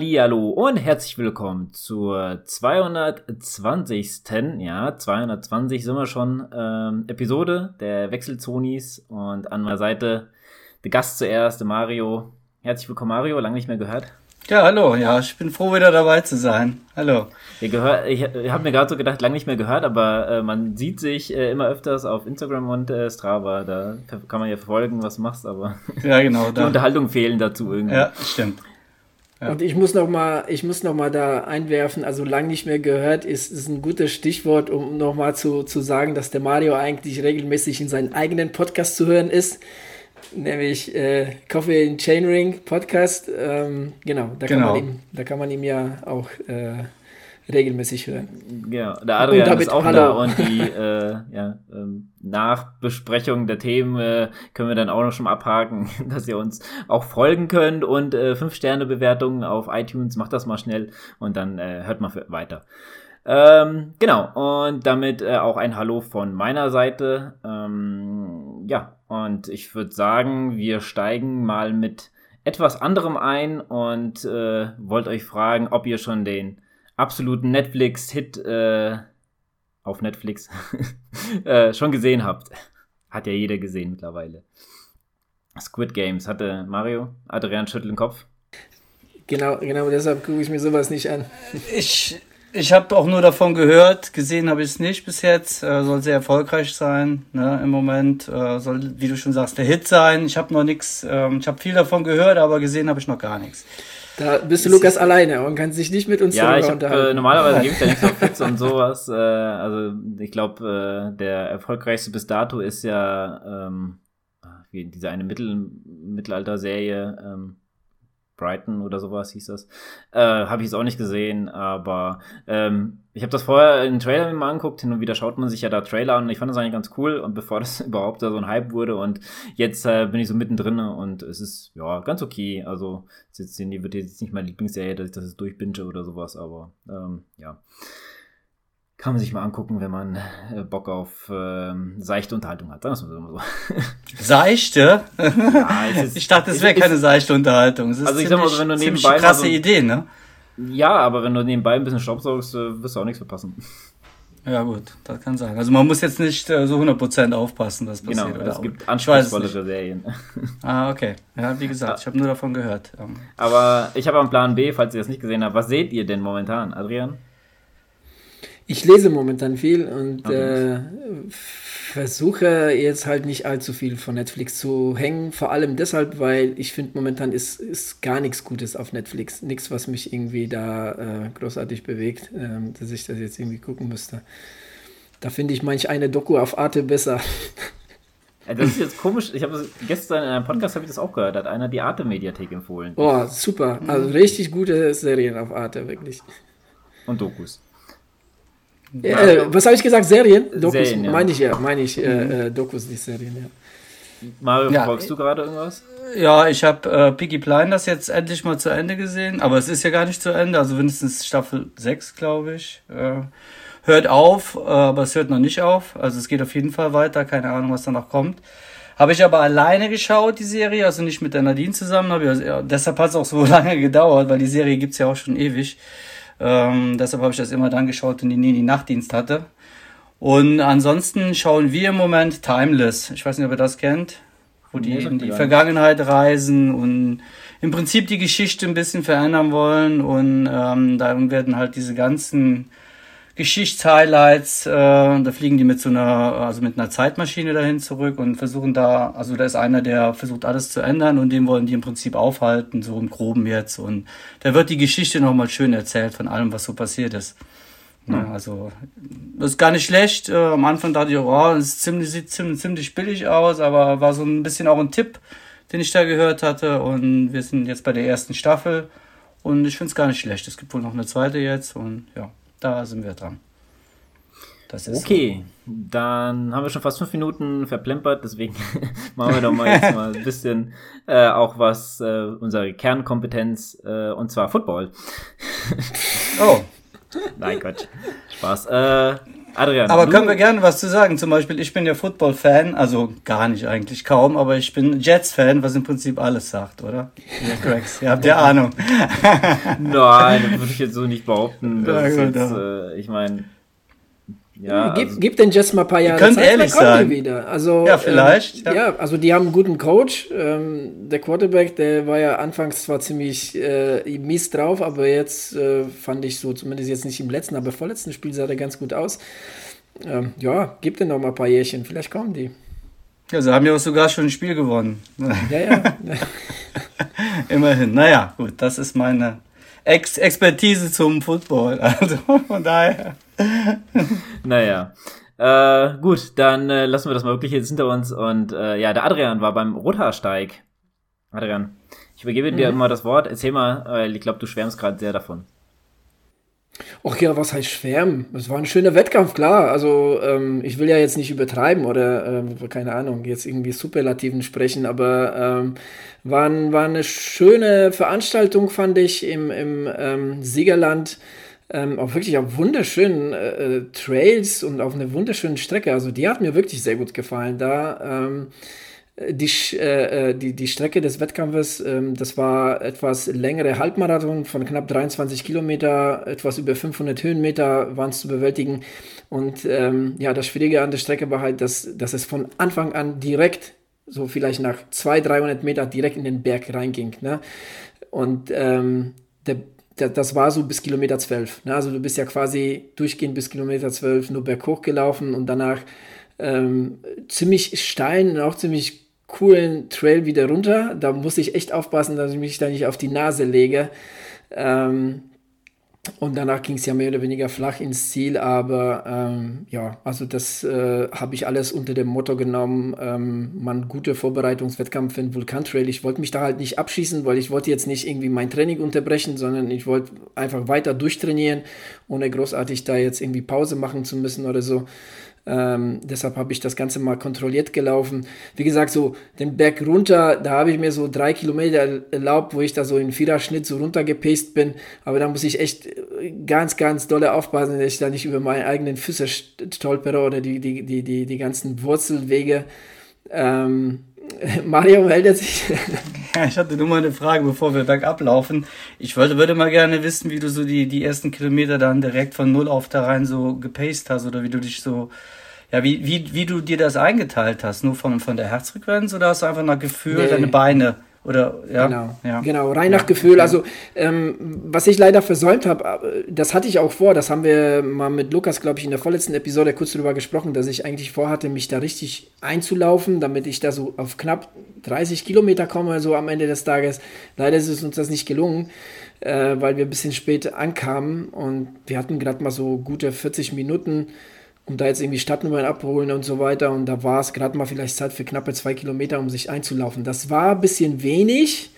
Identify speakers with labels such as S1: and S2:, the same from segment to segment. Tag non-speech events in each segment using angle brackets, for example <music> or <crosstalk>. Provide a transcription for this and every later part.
S1: Hallihallo und herzlich willkommen zur 220. Ja, 220 sind wir schon ähm, Episode der Wechselzonis und an meiner Seite der Gast zuerst, der Mario. Herzlich willkommen, Mario, lange nicht mehr gehört.
S2: Ja, hallo, ja, ich bin froh, wieder dabei zu sein. Hallo.
S1: Ich, ich, ich habe mir gerade so gedacht, lange nicht mehr gehört, aber äh, man sieht sich äh, immer öfters auf Instagram und äh, Strava. Da kann man ja verfolgen, was du machst, aber
S2: ja, genau, <laughs>
S1: die Unterhaltung fehlen dazu irgendwie.
S2: Ja, stimmt.
S3: Ja. Und ich muss noch mal, ich muss noch mal da einwerfen, also lang nicht mehr gehört, ist, ist ein gutes Stichwort, um noch mal zu, zu sagen, dass der Mario eigentlich regelmäßig in seinen eigenen Podcast zu hören ist, nämlich äh, Coffee in Chainring Podcast. Ähm, genau, da, genau. Kann man ihm, da kann man ihm ja auch äh, regelmäßig hören.
S1: Ja, der Adrian ist auch Hallo. da und die <laughs> äh, ja, ähm, Nachbesprechung der Themen äh, können wir dann auch noch schon abhaken, <laughs> dass ihr uns auch folgen könnt und äh, 5-Sterne-Bewertungen auf iTunes, macht das mal schnell und dann äh, hört mal weiter. Ähm, genau, und damit äh, auch ein Hallo von meiner Seite. Ähm, ja, und ich würde sagen, wir steigen mal mit etwas anderem ein und äh, wollt euch fragen, ob ihr schon den absoluten Netflix-Hit äh, auf Netflix <laughs> äh, schon gesehen habt. Hat ja jeder gesehen mittlerweile. Squid Games hatte Mario, Adrian schüttelt den Kopf.
S3: Genau, genau deshalb gucke ich mir sowas nicht an. <laughs>
S2: Ich, ich habe auch nur davon gehört, gesehen habe ich es nicht bis jetzt. Äh, soll sehr erfolgreich sein ne, im Moment. Äh, soll, wie du schon sagst, der Hit sein. Ich habe noch nichts, ähm, ich habe viel davon gehört, aber gesehen habe ich noch gar nichts.
S3: Da bist du Lukas alleine und kannst dich nicht mit uns
S1: ja, ich hab, äh, normalerweise <laughs> gibt es ja nicht so Fits und sowas. Äh, also ich glaube, äh, der erfolgreichste bis dato ist ja ähm, wie diese eine Mittel Mittelalter-Serie. Ähm, Brighton oder sowas hieß das. Äh, habe ich jetzt auch nicht gesehen, aber ähm, ich habe das vorher in Trailer mal angeguckt. Hin und wieder schaut man sich ja da Trailer an. Ich fand das eigentlich ganz cool und bevor <laughs> das überhaupt da so ein Hype wurde und jetzt äh, bin ich so mittendrin und es ist ja ganz okay. Also es wird jetzt nicht meine Lieblingsserie, dass ich das durchbinge oder sowas, aber ähm, ja kann man sich mal angucken, wenn man äh, Bock auf ähm, seichte Unterhaltung hat. Sagen wir mal so. <laughs>
S2: Seichte? Ja, ist, <laughs> ich dachte, es wäre keine seichte Unterhaltung. also ich ziemlich, sag mal wenn du nebenbei krasse so, Idee, ne?
S1: Ja, aber wenn du nebenbei ein bisschen Staubsaugst, äh, wirst du auch nichts verpassen.
S2: Ja gut, das kann sein. Also man muss jetzt nicht äh, so 100% aufpassen, was
S1: passiert. Genau, es gibt anspruchsvollere Serien. <laughs>
S2: Ah, okay. Ja, wie gesagt, ich habe nur davon gehört.
S1: Ähm. Aber ich habe einen Plan B, falls ihr das nicht gesehen habt. Was seht ihr denn momentan, Adrian?
S3: Ich lese momentan viel und okay. äh, versuche jetzt halt nicht allzu viel von Netflix zu hängen. Vor allem deshalb, weil ich finde, momentan ist, ist gar nichts Gutes auf Netflix. Nichts, was mich irgendwie da äh, großartig bewegt, äh, dass ich das jetzt irgendwie gucken müsste. Da finde ich manch eine Doku auf Arte besser. <laughs>
S1: Das ist jetzt komisch. Ich habe gestern in einem Podcast habe ich das auch gehört. Hat einer die Arte Mediathek empfohlen.
S3: Oh, super. Also richtig gute Serien auf Arte, wirklich.
S1: Und Dokus.
S3: Äh, was habe ich gesagt? Serien? Dokus, Serien, ja. meine ich ja, meine ich äh, mhm. äh, Dokus, nicht Serien, ja.
S1: Mario, ja, verfolgst du gerade irgendwas?
S2: Ja, ich habe äh, Piggy Blinders jetzt endlich mal zu Ende gesehen, aber es ist ja gar nicht zu Ende, also mindestens Staffel 6, glaube ich. Äh, hört auf, äh, aber es hört noch nicht auf, also es geht auf jeden Fall weiter, keine Ahnung, was da noch kommt. Habe ich aber alleine geschaut, die Serie, also nicht mit der Nadine zusammen. Hab ich, also, ja, deshalb hat es auch so <laughs> lange gedauert, weil die Serie gibt's ja auch schon ewig. Ähm, deshalb habe ich das immer dann geschaut, wenn die nie die Nachtdienst hatte. Und ansonsten schauen wir im Moment Timeless. Ich weiß nicht, ob ihr das kennt. Wo die in die Vergangenheit reisen und im Prinzip die Geschichte ein bisschen verändern wollen. Und ähm, da werden halt diese ganzen Geschichtshighlights, äh, da fliegen die mit so einer, also mit einer Zeitmaschine dahin zurück und versuchen da, also da ist einer, der versucht alles zu ändern und den wollen die im Prinzip aufhalten, so im Groben jetzt. Und da wird die Geschichte nochmal schön erzählt von allem, was so passiert ist. Ja, also, das ist gar nicht schlecht. Äh, am Anfang dachte ich, oh, das ist ziemlich, sieht ziemlich, ziemlich billig aus, aber war so ein bisschen auch ein Tipp, den ich da gehört hatte. Und wir sind jetzt bei der ersten Staffel und ich finde es gar nicht schlecht. Es gibt wohl noch eine zweite jetzt und ja da sind wir dran.
S1: okay, so. dann haben wir schon fast fünf Minuten verplempert, deswegen <laughs> machen wir doch mal jetzt mal ein bisschen äh, auch was, äh, unsere Kernkompetenz, äh, und zwar Football. <laughs>
S2: oh.
S1: Nein, Quatsch. Spaß. Äh,
S2: Adrian. Aber können wir gerne was zu sagen? Zum Beispiel, ich bin ja Football-Fan, also gar nicht eigentlich kaum, aber ich bin Jets-Fan, was im Prinzip alles sagt, oder? Ja, Cracks, ihr habt ja Ahnung. <laughs>
S1: Nein, das würde ich jetzt so nicht behaupten. Das ja, gut, jetzt, äh, ich meine.
S3: Ja, gib, also, gib den Jets mal ein paar Jahre
S2: Zeit, ehrlich sein.
S3: wieder. Also,
S2: ja, vielleicht.
S3: Ähm, ja. ja. also die haben einen guten Coach. Ähm, der Quarterback, der war ja anfangs zwar ziemlich äh, mies drauf, aber jetzt äh, fand ich so, zumindest jetzt nicht im letzten, aber vorletzten Spiel sah der ganz gut aus. Ähm, ja, gib den noch mal ein paar Jährchen, vielleicht kommen die.
S2: Ja, sie haben ja auch sogar schon ein Spiel gewonnen.
S3: Ja, ja. <laughs>
S2: Immerhin. Naja, gut, das ist meine Ex Expertise zum Football. Also von daher. <laughs>
S1: naja. Äh, gut, dann äh, lassen wir das mal wirklich jetzt hinter uns. Und äh, ja, der Adrian war beim Rothaarsteig. Adrian, ich übergebe mhm. dir mal das Wort. Erzähl mal, weil ich glaube, du schwärmst gerade sehr davon.
S3: Ach ja, was heißt schwärmen? Es war ein schöner Wettkampf, klar. Also ähm, ich will ja jetzt nicht übertreiben oder ähm, keine Ahnung, jetzt irgendwie Superlativen sprechen, aber ähm, war, war eine schöne Veranstaltung, fand ich, im, im ähm, Siegerland. Ähm, auch wirklich auf wunderschönen äh, äh, Trails und auf einer wunderschönen Strecke. Also die hat mir wirklich sehr gut gefallen. Da ähm, die, äh, äh, die, die Strecke des Wettkampfes, ähm, das war etwas längere Halbmarathon von knapp 23 Kilometer, etwas über 500 Höhenmeter waren es zu bewältigen. Und ähm, ja, das Schwierige an der Strecke war halt, dass, dass es von Anfang an direkt, so vielleicht nach 200, 300 Meter direkt in den Berg reinging. Ne? Und ähm, der, das war so bis Kilometer 12. Ne? Also du bist ja quasi durchgehend bis Kilometer 12 nur berghoch gelaufen und danach ähm, ziemlich steil und auch ziemlich coolen Trail wieder runter. Da muss ich echt aufpassen, dass ich mich da nicht auf die Nase lege. Ähm, und danach ging es ja mehr oder weniger flach ins Ziel, aber ähm, ja, also das äh, habe ich alles unter dem Motto genommen, ähm, man gute Vorbereitungswettkampf den Vulkantrail. Ich wollte mich da halt nicht abschießen, weil ich wollte jetzt nicht irgendwie mein Training unterbrechen, sondern ich wollte einfach weiter durchtrainieren, ohne großartig da jetzt irgendwie Pause machen zu müssen oder so. Ähm, deshalb habe ich das Ganze mal kontrolliert gelaufen. Wie gesagt, so den Berg runter, da habe ich mir so drei Kilometer erlaubt, wo ich da so in Viererschnitt so runtergepaced bin. Aber da muss ich echt ganz, ganz dolle aufpassen, dass ich da nicht über meine eigenen Füße stolpere oder die, die, die, die, die ganzen Wurzelwege. Ähm, Mario meldet sich.
S2: Ja, ich hatte nur mal eine Frage, bevor wir bergab laufen. Ich wollte, würde mal gerne wissen, wie du so die, die ersten Kilometer dann direkt von Null auf da rein so gepaced hast oder wie du dich so, ja, wie, wie, wie du dir das eingeteilt hast. Nur von, von der Herzfrequenz oder hast du einfach nach Gefühl nee. deine Beine oder ja,
S3: genau, ja. genau rein nach Gefühl. Also ähm, was ich leider versäumt habe, äh, das hatte ich auch vor. Das haben wir mal mit Lukas, glaube ich, in der vorletzten Episode kurz darüber gesprochen, dass ich eigentlich vorhatte, mich da richtig einzulaufen, damit ich da so auf knapp 30 Kilometer komme, so am Ende des Tages. Leider ist es uns das nicht gelungen, äh, weil wir ein bisschen spät ankamen und wir hatten gerade mal so gute 40 Minuten um da jetzt irgendwie Stadtnummern abholen und so weiter. Und da war es gerade mal vielleicht Zeit für knappe zwei Kilometer, um sich einzulaufen. Das war ein bisschen wenig.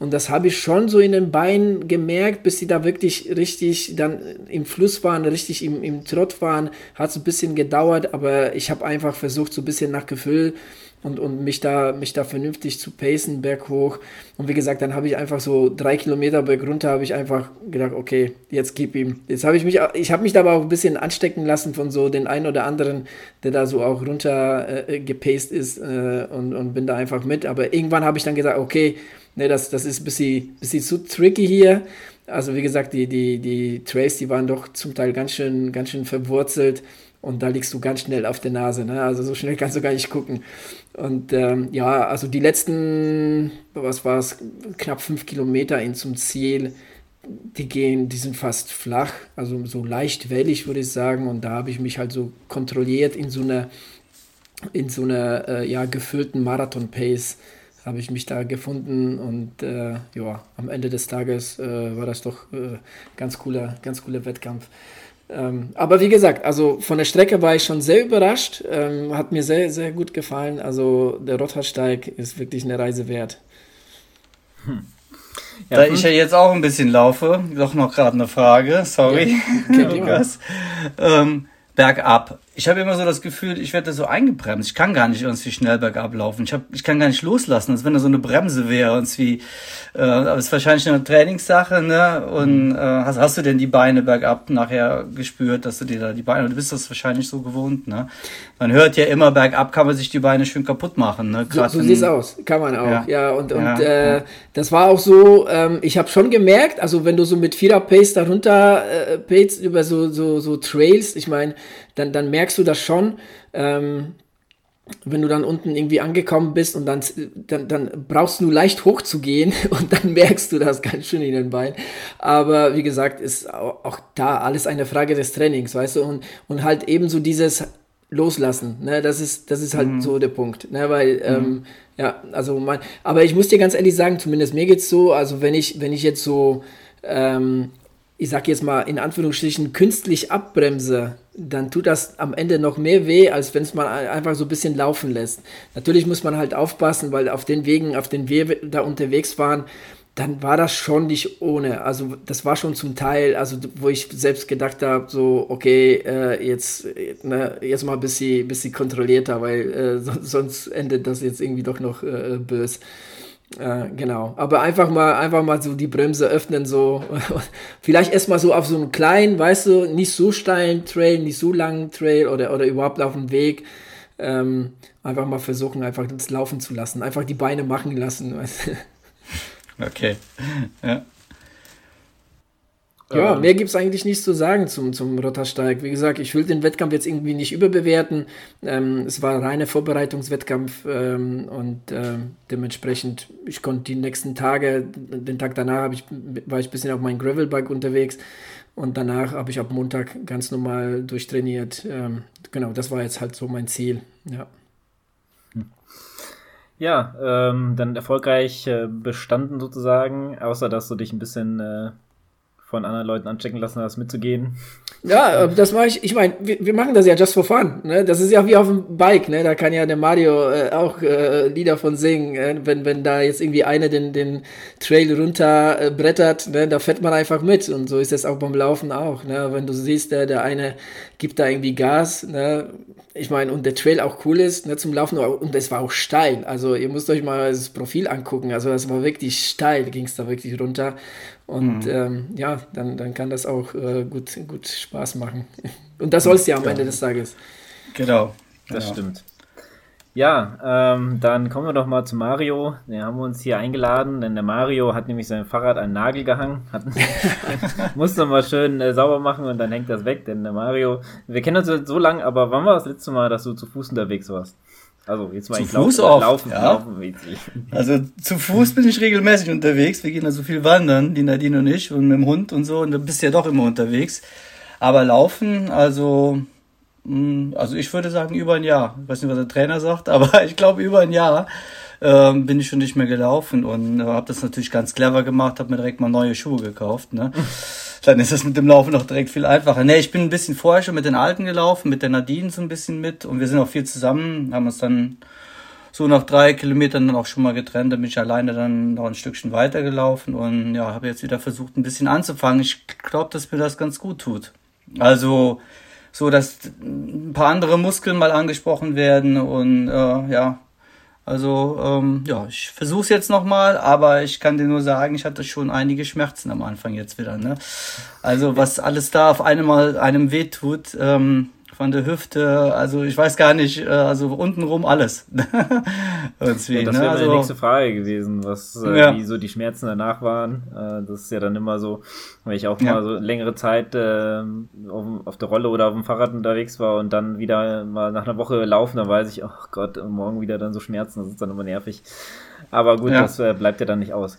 S3: Und das habe ich schon so in den Beinen gemerkt, bis sie da wirklich richtig dann im Fluss waren, richtig im, im Trott waren. Hat es ein bisschen gedauert, aber ich habe einfach versucht, so ein bisschen nach Gefühl und, und mich, da, mich da vernünftig zu pacen, berghoch. Und wie gesagt, dann habe ich einfach so drei Kilometer berg runter, habe ich einfach gedacht, okay, jetzt gib ihm. Jetzt habe ich mich, ich habe mich da aber auch ein bisschen anstecken lassen von so den einen oder anderen, der da so auch runter äh, gepaced ist äh, und, und bin da einfach mit. Aber irgendwann habe ich dann gesagt, okay, ne, das, das ist ein bisschen, bisschen zu tricky hier. Also wie gesagt, die, die, die Trails, die waren doch zum Teil ganz schön, ganz schön verwurzelt. Und da liegst du ganz schnell auf der Nase. Ne? Also so schnell kannst du gar nicht gucken. Und ähm, ja, also die letzten, was war es, knapp fünf Kilometer hin zum Ziel, die gehen, die sind fast flach, also so leicht wellig, würde ich sagen. Und da habe ich mich halt so kontrolliert in so einer, in so einer äh, ja, gefüllten Marathon-Pace habe ich mich da gefunden und äh, ja, am Ende des Tages äh, war das doch äh, ganz cooler, ganz cooler Wettkampf. Ähm, aber wie gesagt, also von der Strecke war ich schon sehr überrascht. Ähm, hat mir sehr, sehr gut gefallen. Also der Rottersteig ist wirklich eine Reise wert.
S2: Hm. Ja, da ich ja jetzt auch ein bisschen laufe, doch noch gerade eine Frage, sorry, ja, <laughs> Lukas. Ähm, bergab. Ich habe immer so das Gefühl, ich werde so eingebremst. Ich kann gar nicht irgendwie schnell bergab laufen. Ich, hab, ich kann gar nicht loslassen, als wenn da so eine Bremse wäre. Irgendwie, äh, aber es ist wahrscheinlich eine Trainingssache. Ne? Und äh, hast, hast du denn die Beine bergab nachher gespürt, dass du dir da die Beine, du bist das wahrscheinlich so gewohnt. Ne? Man hört ja immer, bergab kann man sich die Beine schön kaputt machen. Ne?
S3: so so sieht aus, kann man auch. Ja, ja und, und ja, äh, ja. das war auch so, ähm, ich habe schon gemerkt, also wenn du so mit Vierer-Pace darunter äh, pace über so, so, so Trails, ich meine, dann, dann merkst du das schon. Ähm, wenn du dann unten irgendwie angekommen bist und dann, dann, dann brauchst du nur leicht hoch zu gehen <laughs> und dann merkst du das ganz schön in den Beinen. Aber wie gesagt, ist auch, da alles eine Frage des Trainings, weißt du, und, und halt eben so dieses Loslassen, ne, das ist, das ist halt mhm. so der Punkt, ne, weil, mhm. ähm, ja, also mein, aber ich muss dir ganz ehrlich sagen, zumindest mir geht's so, also wenn ich, wenn ich jetzt so, ähm, ich sag jetzt mal in Anführungsstrichen, künstlich abbremse, dann tut das am Ende noch mehr weh, als wenn es mal einfach so ein bisschen laufen lässt. Natürlich muss man halt aufpassen, weil auf den Wegen, auf denen wir da unterwegs waren, dann war das schon nicht ohne. Also das war schon zum Teil, also wo ich selbst gedacht habe, so, okay, äh, jetzt, ne, jetzt mal ein bisschen, bisschen kontrollierter, weil äh, sonst endet das jetzt irgendwie doch noch äh, böse. Äh, genau. Aber einfach mal, einfach mal so die Bremse öffnen, so. <laughs> Vielleicht erstmal so auf so einen kleinen, weißt du, nicht so steilen Trail, nicht so langen Trail oder, oder überhaupt auf dem Weg. Ähm, einfach mal versuchen, einfach das laufen zu lassen. Einfach die Beine machen lassen. Weißt du?
S2: Okay. Ja.
S3: Ja, ähm. mehr gibt es eigentlich nichts zu sagen zum, zum Rottersteig. Wie gesagt, ich will den Wettkampf jetzt irgendwie nicht überbewerten. Ähm, es war ein reiner Vorbereitungswettkampf ähm, und ähm, dementsprechend, ich konnte die nächsten Tage, den Tag danach ich, war ich ein bisschen auf meinem Gravelbike unterwegs und danach habe ich ab Montag ganz normal durchtrainiert. Ähm, genau, das war jetzt halt so mein Ziel. Ja.
S1: Ja, ähm, dann erfolgreich äh, bestanden sozusagen, außer dass du dich ein bisschen äh, von anderen Leuten anchecken lassen, das mitzugehen.
S3: Ja, äh, das mache ich. Ich meine, wir, wir, machen das ja just for fun. Ne? Das ist ja wie auf dem Bike. Ne? Da kann ja der Mario äh, auch äh, Lieder von singen. Äh, wenn, wenn da jetzt irgendwie einer den, den Trail runter äh, brettert, ne? da fährt man einfach mit. Und so ist es auch beim Laufen auch. Ne? Wenn du siehst, der, der eine gibt da irgendwie Gas. Ne? Ich meine, und der Trail auch cool ist ne, zum Laufen. Und es war auch steil. Also ihr müsst euch mal das Profil angucken. Also das war wirklich steil, ging es da wirklich runter. Und mhm. ähm, ja, dann, dann kann das auch äh, gut, gut Spaß machen. <laughs> Und das soll es ja am Ende des Tages.
S2: Genau.
S1: Das genau. stimmt. Ja, ähm, dann kommen wir doch mal zu Mario. Den haben wir uns hier eingeladen, denn der Mario hat nämlich sein Fahrrad an den Nagel gehangen. Hat, <laughs> <laughs> musste mal schön äh, sauber machen und dann hängt das weg, denn der Mario, wir kennen uns so lange, aber wann war das letzte Mal, dass du zu Fuß unterwegs warst? Also jetzt mal
S2: zu Fuß laufen, oft, laufen, ja. laufen <laughs> Also zu Fuß bin ich regelmäßig unterwegs. Wir gehen da so viel wandern, die Nadine und ich, und mit dem Hund und so. Und da bist du ja doch immer unterwegs. Aber laufen, also, hm, also ich würde sagen über ein Jahr. Ich weiß nicht, was der Trainer sagt, <laughs> aber ich glaube über ein Jahr ähm, bin ich schon nicht mehr gelaufen und äh, habe das natürlich ganz clever gemacht, habe mir direkt mal neue Schuhe gekauft. Ne? <laughs> Dann ist es mit dem Laufen noch direkt viel einfacher. Ne, ich bin ein bisschen vorher schon mit den Alten gelaufen, mit der Nadine so ein bisschen mit und wir sind auch viel zusammen, haben uns dann so nach drei Kilometern dann auch schon mal getrennt, dann bin ich alleine dann noch ein Stückchen weitergelaufen und ja, habe jetzt wieder versucht, ein bisschen anzufangen. Ich glaube, dass mir das ganz gut tut. Also so, dass ein paar andere Muskeln mal angesprochen werden und äh, ja, also ähm, ja, ich versuche es jetzt nochmal, aber ich kann dir nur sagen, ich hatte schon einige Schmerzen am Anfang jetzt wieder. Ne? Also was alles da auf einmal einem wehtut, ähm, von der Hüfte, also ich weiß gar nicht, äh, also untenrum alles. <laughs>
S1: Irgendwie, ja, das wäre ne? also, meine nächste Frage gewesen, was äh, ja. wie so die Schmerzen danach waren. Äh, das ist ja dann immer so, weil ich auch ja. mal so längere Zeit äh, auf, auf, der Rolle oder auf dem Fahrrad unterwegs war und dann wieder mal nach einer Woche laufen, dann weiß ich, oh Gott, morgen wieder dann so Schmerzen, das ist dann immer nervig. Aber gut, das äh, bleibt ja dann nicht aus.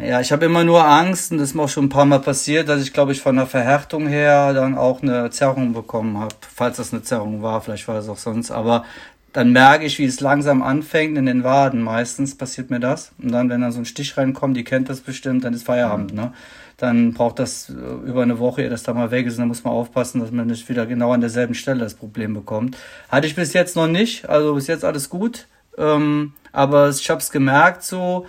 S2: Ja, ich habe immer nur Angst, und das ist mir auch schon ein paar Mal passiert, dass ich, glaube ich, von der Verhärtung her dann auch eine Zerrung bekommen habe. Falls das eine Zerrung war, vielleicht war es auch sonst. Aber dann merke ich, wie es langsam anfängt in den Waden. Meistens passiert mir das. Und dann, wenn dann so ein Stich reinkommt, die kennt das bestimmt, dann ist Feierabend. Ne? Dann braucht das äh, über eine Woche, ehe das da mal weg ist. Und dann muss man aufpassen, dass man nicht wieder genau an derselben Stelle das Problem bekommt. Hatte ich bis jetzt noch nicht. Also bis jetzt alles gut. Ähm, aber ich habe es gemerkt so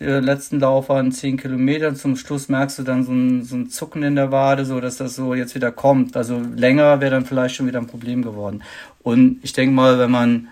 S2: Die letzten Lauf waren 10 Kilometer. Zum Schluss merkst du dann so ein, so ein Zucken in der Wade, so dass das so jetzt wieder kommt. Also länger wäre dann vielleicht schon wieder ein Problem geworden. Und ich denke mal, wenn man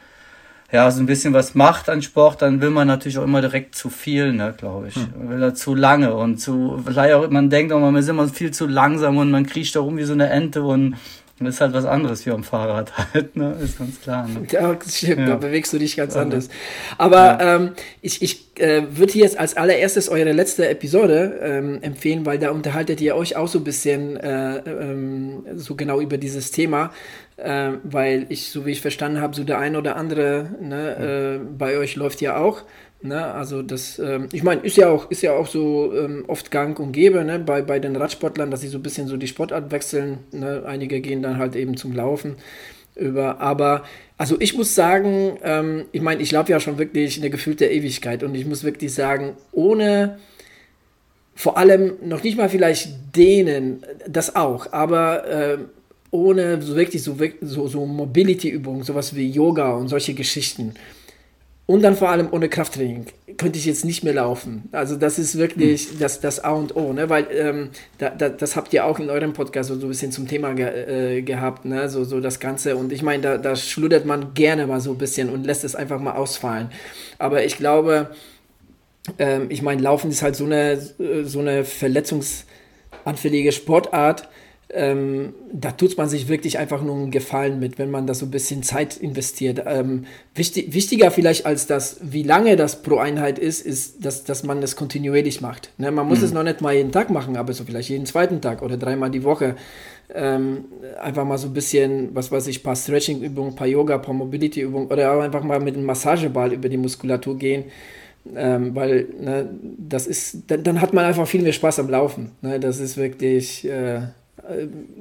S2: ja, so ein bisschen was macht an Sport, dann will man natürlich auch immer direkt zu viel, ne, glaube ich. Hm. Man will er zu lange und zu, vielleicht auch, man denkt auch, man ist immer viel zu langsam und man kriecht da rum wie so eine Ente und das ist halt was anderes wie am Fahrrad halt, ne? Ist ganz klar. Ne?
S3: Ja, stimmt, ja. da bewegst du dich ganz anders. Aber ja. ähm, ich, ich äh, würde hier jetzt als allererstes eure letzte Episode ähm, empfehlen, weil da unterhaltet ihr euch auch so ein bisschen äh, ähm, so genau über dieses Thema. Äh, weil ich, so wie ich verstanden habe, so der ein oder andere ne, äh, bei euch läuft ja auch. Ne? Also das, ähm, ich meine, ist ja auch, ist ja auch so ähm, oft gang und gäbe ne? bei, bei den Radsportlern, dass sie so ein bisschen so die Sportart wechseln. Ne? Einige gehen dann halt eben zum Laufen über. Aber also ich muss sagen, ähm, ich meine, ich laufe ja schon wirklich eine gefühlte Ewigkeit und ich muss wirklich sagen, ohne vor allem noch nicht mal vielleicht denen, das auch, aber äh, ohne so wirklich so, so, so Mobility-Übungen, sowas wie Yoga und solche Geschichten und dann vor allem ohne Krafttraining könnte ich jetzt nicht mehr laufen. Also das ist wirklich mhm. das, das A und O, ne? weil ähm, da, da, das habt ihr auch in eurem Podcast so, ein bisschen zum Thema ge, äh, gehabt, ne? so, so das Ganze. Und ich meine, da, da schluddert man gerne mal so ein bisschen und lässt es einfach mal ausfallen. Aber ich glaube, ähm, ich meine, Laufen ist halt so eine, so eine verletzungsanfällige Sportart ähm, da tut man sich wirklich einfach nur einen Gefallen mit, wenn man da so ein bisschen Zeit investiert. Ähm, wichtig, wichtiger vielleicht als das, wie lange das pro Einheit ist, ist, dass, dass man das kontinuierlich macht. Ne? Man muss mhm. es noch nicht mal jeden Tag machen, aber so vielleicht jeden zweiten Tag oder dreimal die Woche. Ähm, einfach mal so ein bisschen, was weiß ich, paar Stretching-Übungen, paar Yoga, paar Mobility-Übungen oder auch einfach mal mit einem Massageball über die Muskulatur gehen. Ähm, weil ne, das ist, dann, dann, hat man einfach viel mehr Spaß am Laufen. Ne? Das ist wirklich äh, äh,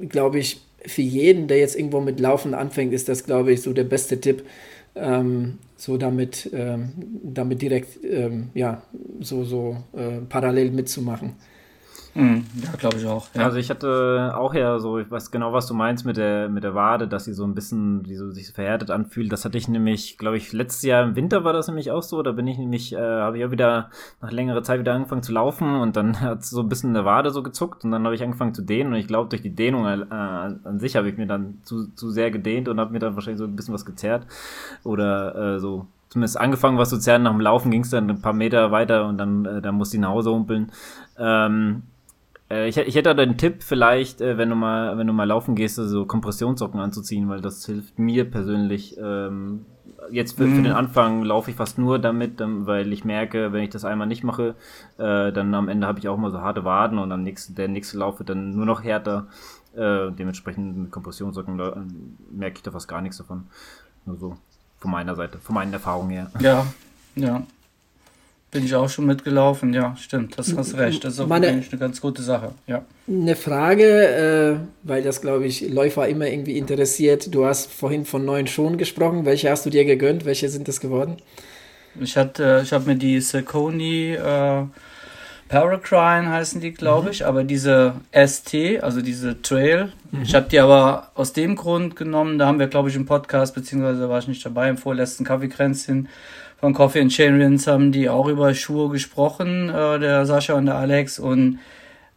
S3: glaube ich, für jeden, der jetzt irgendwo mit Laufen anfängt, ist das, glaube ich, so der beste Tipp, ähm, so damit, ähm, damit direkt, ähm, ja, so, so äh, parallel mitzumachen.
S2: Mhm. Ja, glaube ich auch.
S1: Ja. Also ich hatte auch ja so, ich weiß genau, was du meinst mit der, mit der Wade, dass sie so ein bisschen, die so sich verhärtet anfühlt. Das hatte ich nämlich, glaube ich, letztes Jahr im Winter war das nämlich auch so. Da bin ich nämlich, äh, habe ich auch wieder nach längerer Zeit wieder angefangen zu laufen und dann <laughs> hat so ein bisschen der Wade so gezuckt und dann habe ich angefangen zu dehnen und ich glaube, durch die Dehnung äh, an sich habe ich mir dann zu, zu sehr gedehnt und habe mir dann wahrscheinlich so ein bisschen was gezerrt oder äh, so zumindest angefangen was zu zerren. Nach dem Laufen ging es dann ein paar Meter weiter und dann, äh, dann musste ich nach Hause humpeln. Ähm, äh, ich, ich hätte da den Tipp vielleicht, äh, wenn du mal, wenn du mal laufen gehst, so Kompressionssocken anzuziehen, weil das hilft mir persönlich. Ähm, jetzt für, mm. für, den mhm. Anfang laufe ich fast nur damit, ähm, weil ich merke, wenn ich das einmal nicht mache, äh, dann am Ende habe ich auch mal so harte Waden und am nächsten, der nächste Lauf wird dann nur noch härter. Äh, dementsprechend mit Kompressionssocken äh, merke ich da fast gar nichts davon. Nur so von meiner Seite, von meinen Erfahrungen her.
S2: Ja, ja. Bin ich auch schon mitgelaufen, ja, stimmt, das hast recht. Das ist auch Meine, eigentlich eine ganz gute Sache, ja.
S3: Eine Frage, äh, weil das, glaube ich, Läufer immer irgendwie interessiert. Du hast vorhin von neuen Schuhen gesprochen. Welche hast du dir gegönnt? Welche sind das geworden?
S2: Ich, hatte, ich habe mir die Saucony äh, Paracrine heißen die, glaube mhm. ich, aber diese ST, also diese Trail, mhm. ich habe die aber aus dem Grund genommen, da haben wir, glaube ich, im Podcast, beziehungsweise war ich nicht dabei, im vorletzten Kaffeekränzchen, von Coffee and Chains haben die auch über Schuhe gesprochen, äh, der Sascha und der Alex. Und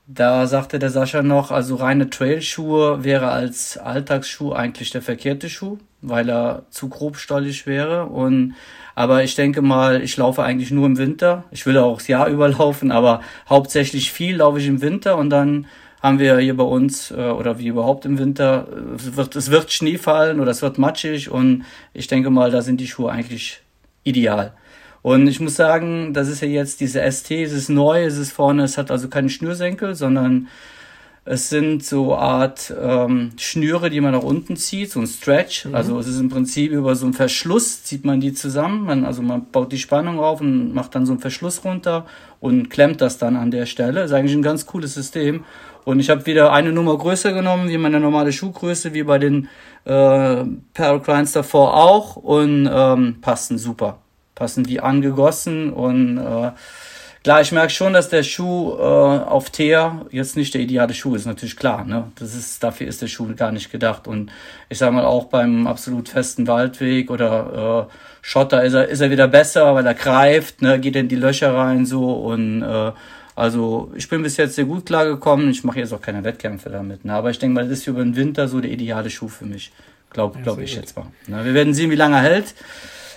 S2: da sagte der Sascha noch, also reine Trailschuhe wäre als Alltagsschuh eigentlich der verkehrte Schuh, weil er zu grobstollig wäre. Und aber ich denke mal, ich laufe eigentlich nur im Winter. Ich will auch das Jahr <laughs> überlaufen, aber hauptsächlich viel laufe ich im Winter und dann haben wir hier bei uns äh, oder wie überhaupt im Winter, es wird, es wird Schnee fallen oder es wird matschig und ich denke mal, da sind die Schuhe eigentlich ideal. Und ich muss sagen, das ist ja jetzt diese ST, es ist neu, es ist vorne, es hat also keine Schnürsenkel, sondern es sind so Art ähm, Schnüre, die man nach unten zieht, so ein Stretch. Mhm. Also es ist im Prinzip über so einen Verschluss zieht man die zusammen. Man, also man baut die Spannung auf und macht dann so einen Verschluss runter und klemmt das dann an der Stelle. Das ist eigentlich ein ganz cooles System. Und ich habe wieder eine Nummer größer genommen, wie meine normale Schuhgröße, wie bei den äh, Paracrines davor auch und ähm, passen super. Passen wie angegossen und äh, klar, ich merke schon, dass der Schuh äh, auf Teer jetzt nicht der ideale Schuh ist, natürlich klar. Ne? Das ist, dafür ist der Schuh gar nicht gedacht. Und ich sage mal, auch beim absolut festen Waldweg oder äh, Schotter ist er, ist er wieder besser, weil er greift, ne? geht in die Löcher rein so und äh, also ich bin bis jetzt sehr gut klargekommen. Ich mache jetzt auch keine Wettkämpfe damit. Ne? Aber ich denke mal, das ist über den Winter so der ideale Schuh für mich. Glaube glaub ich gut. jetzt mal. Ne? Wir werden sehen, wie lange er hält.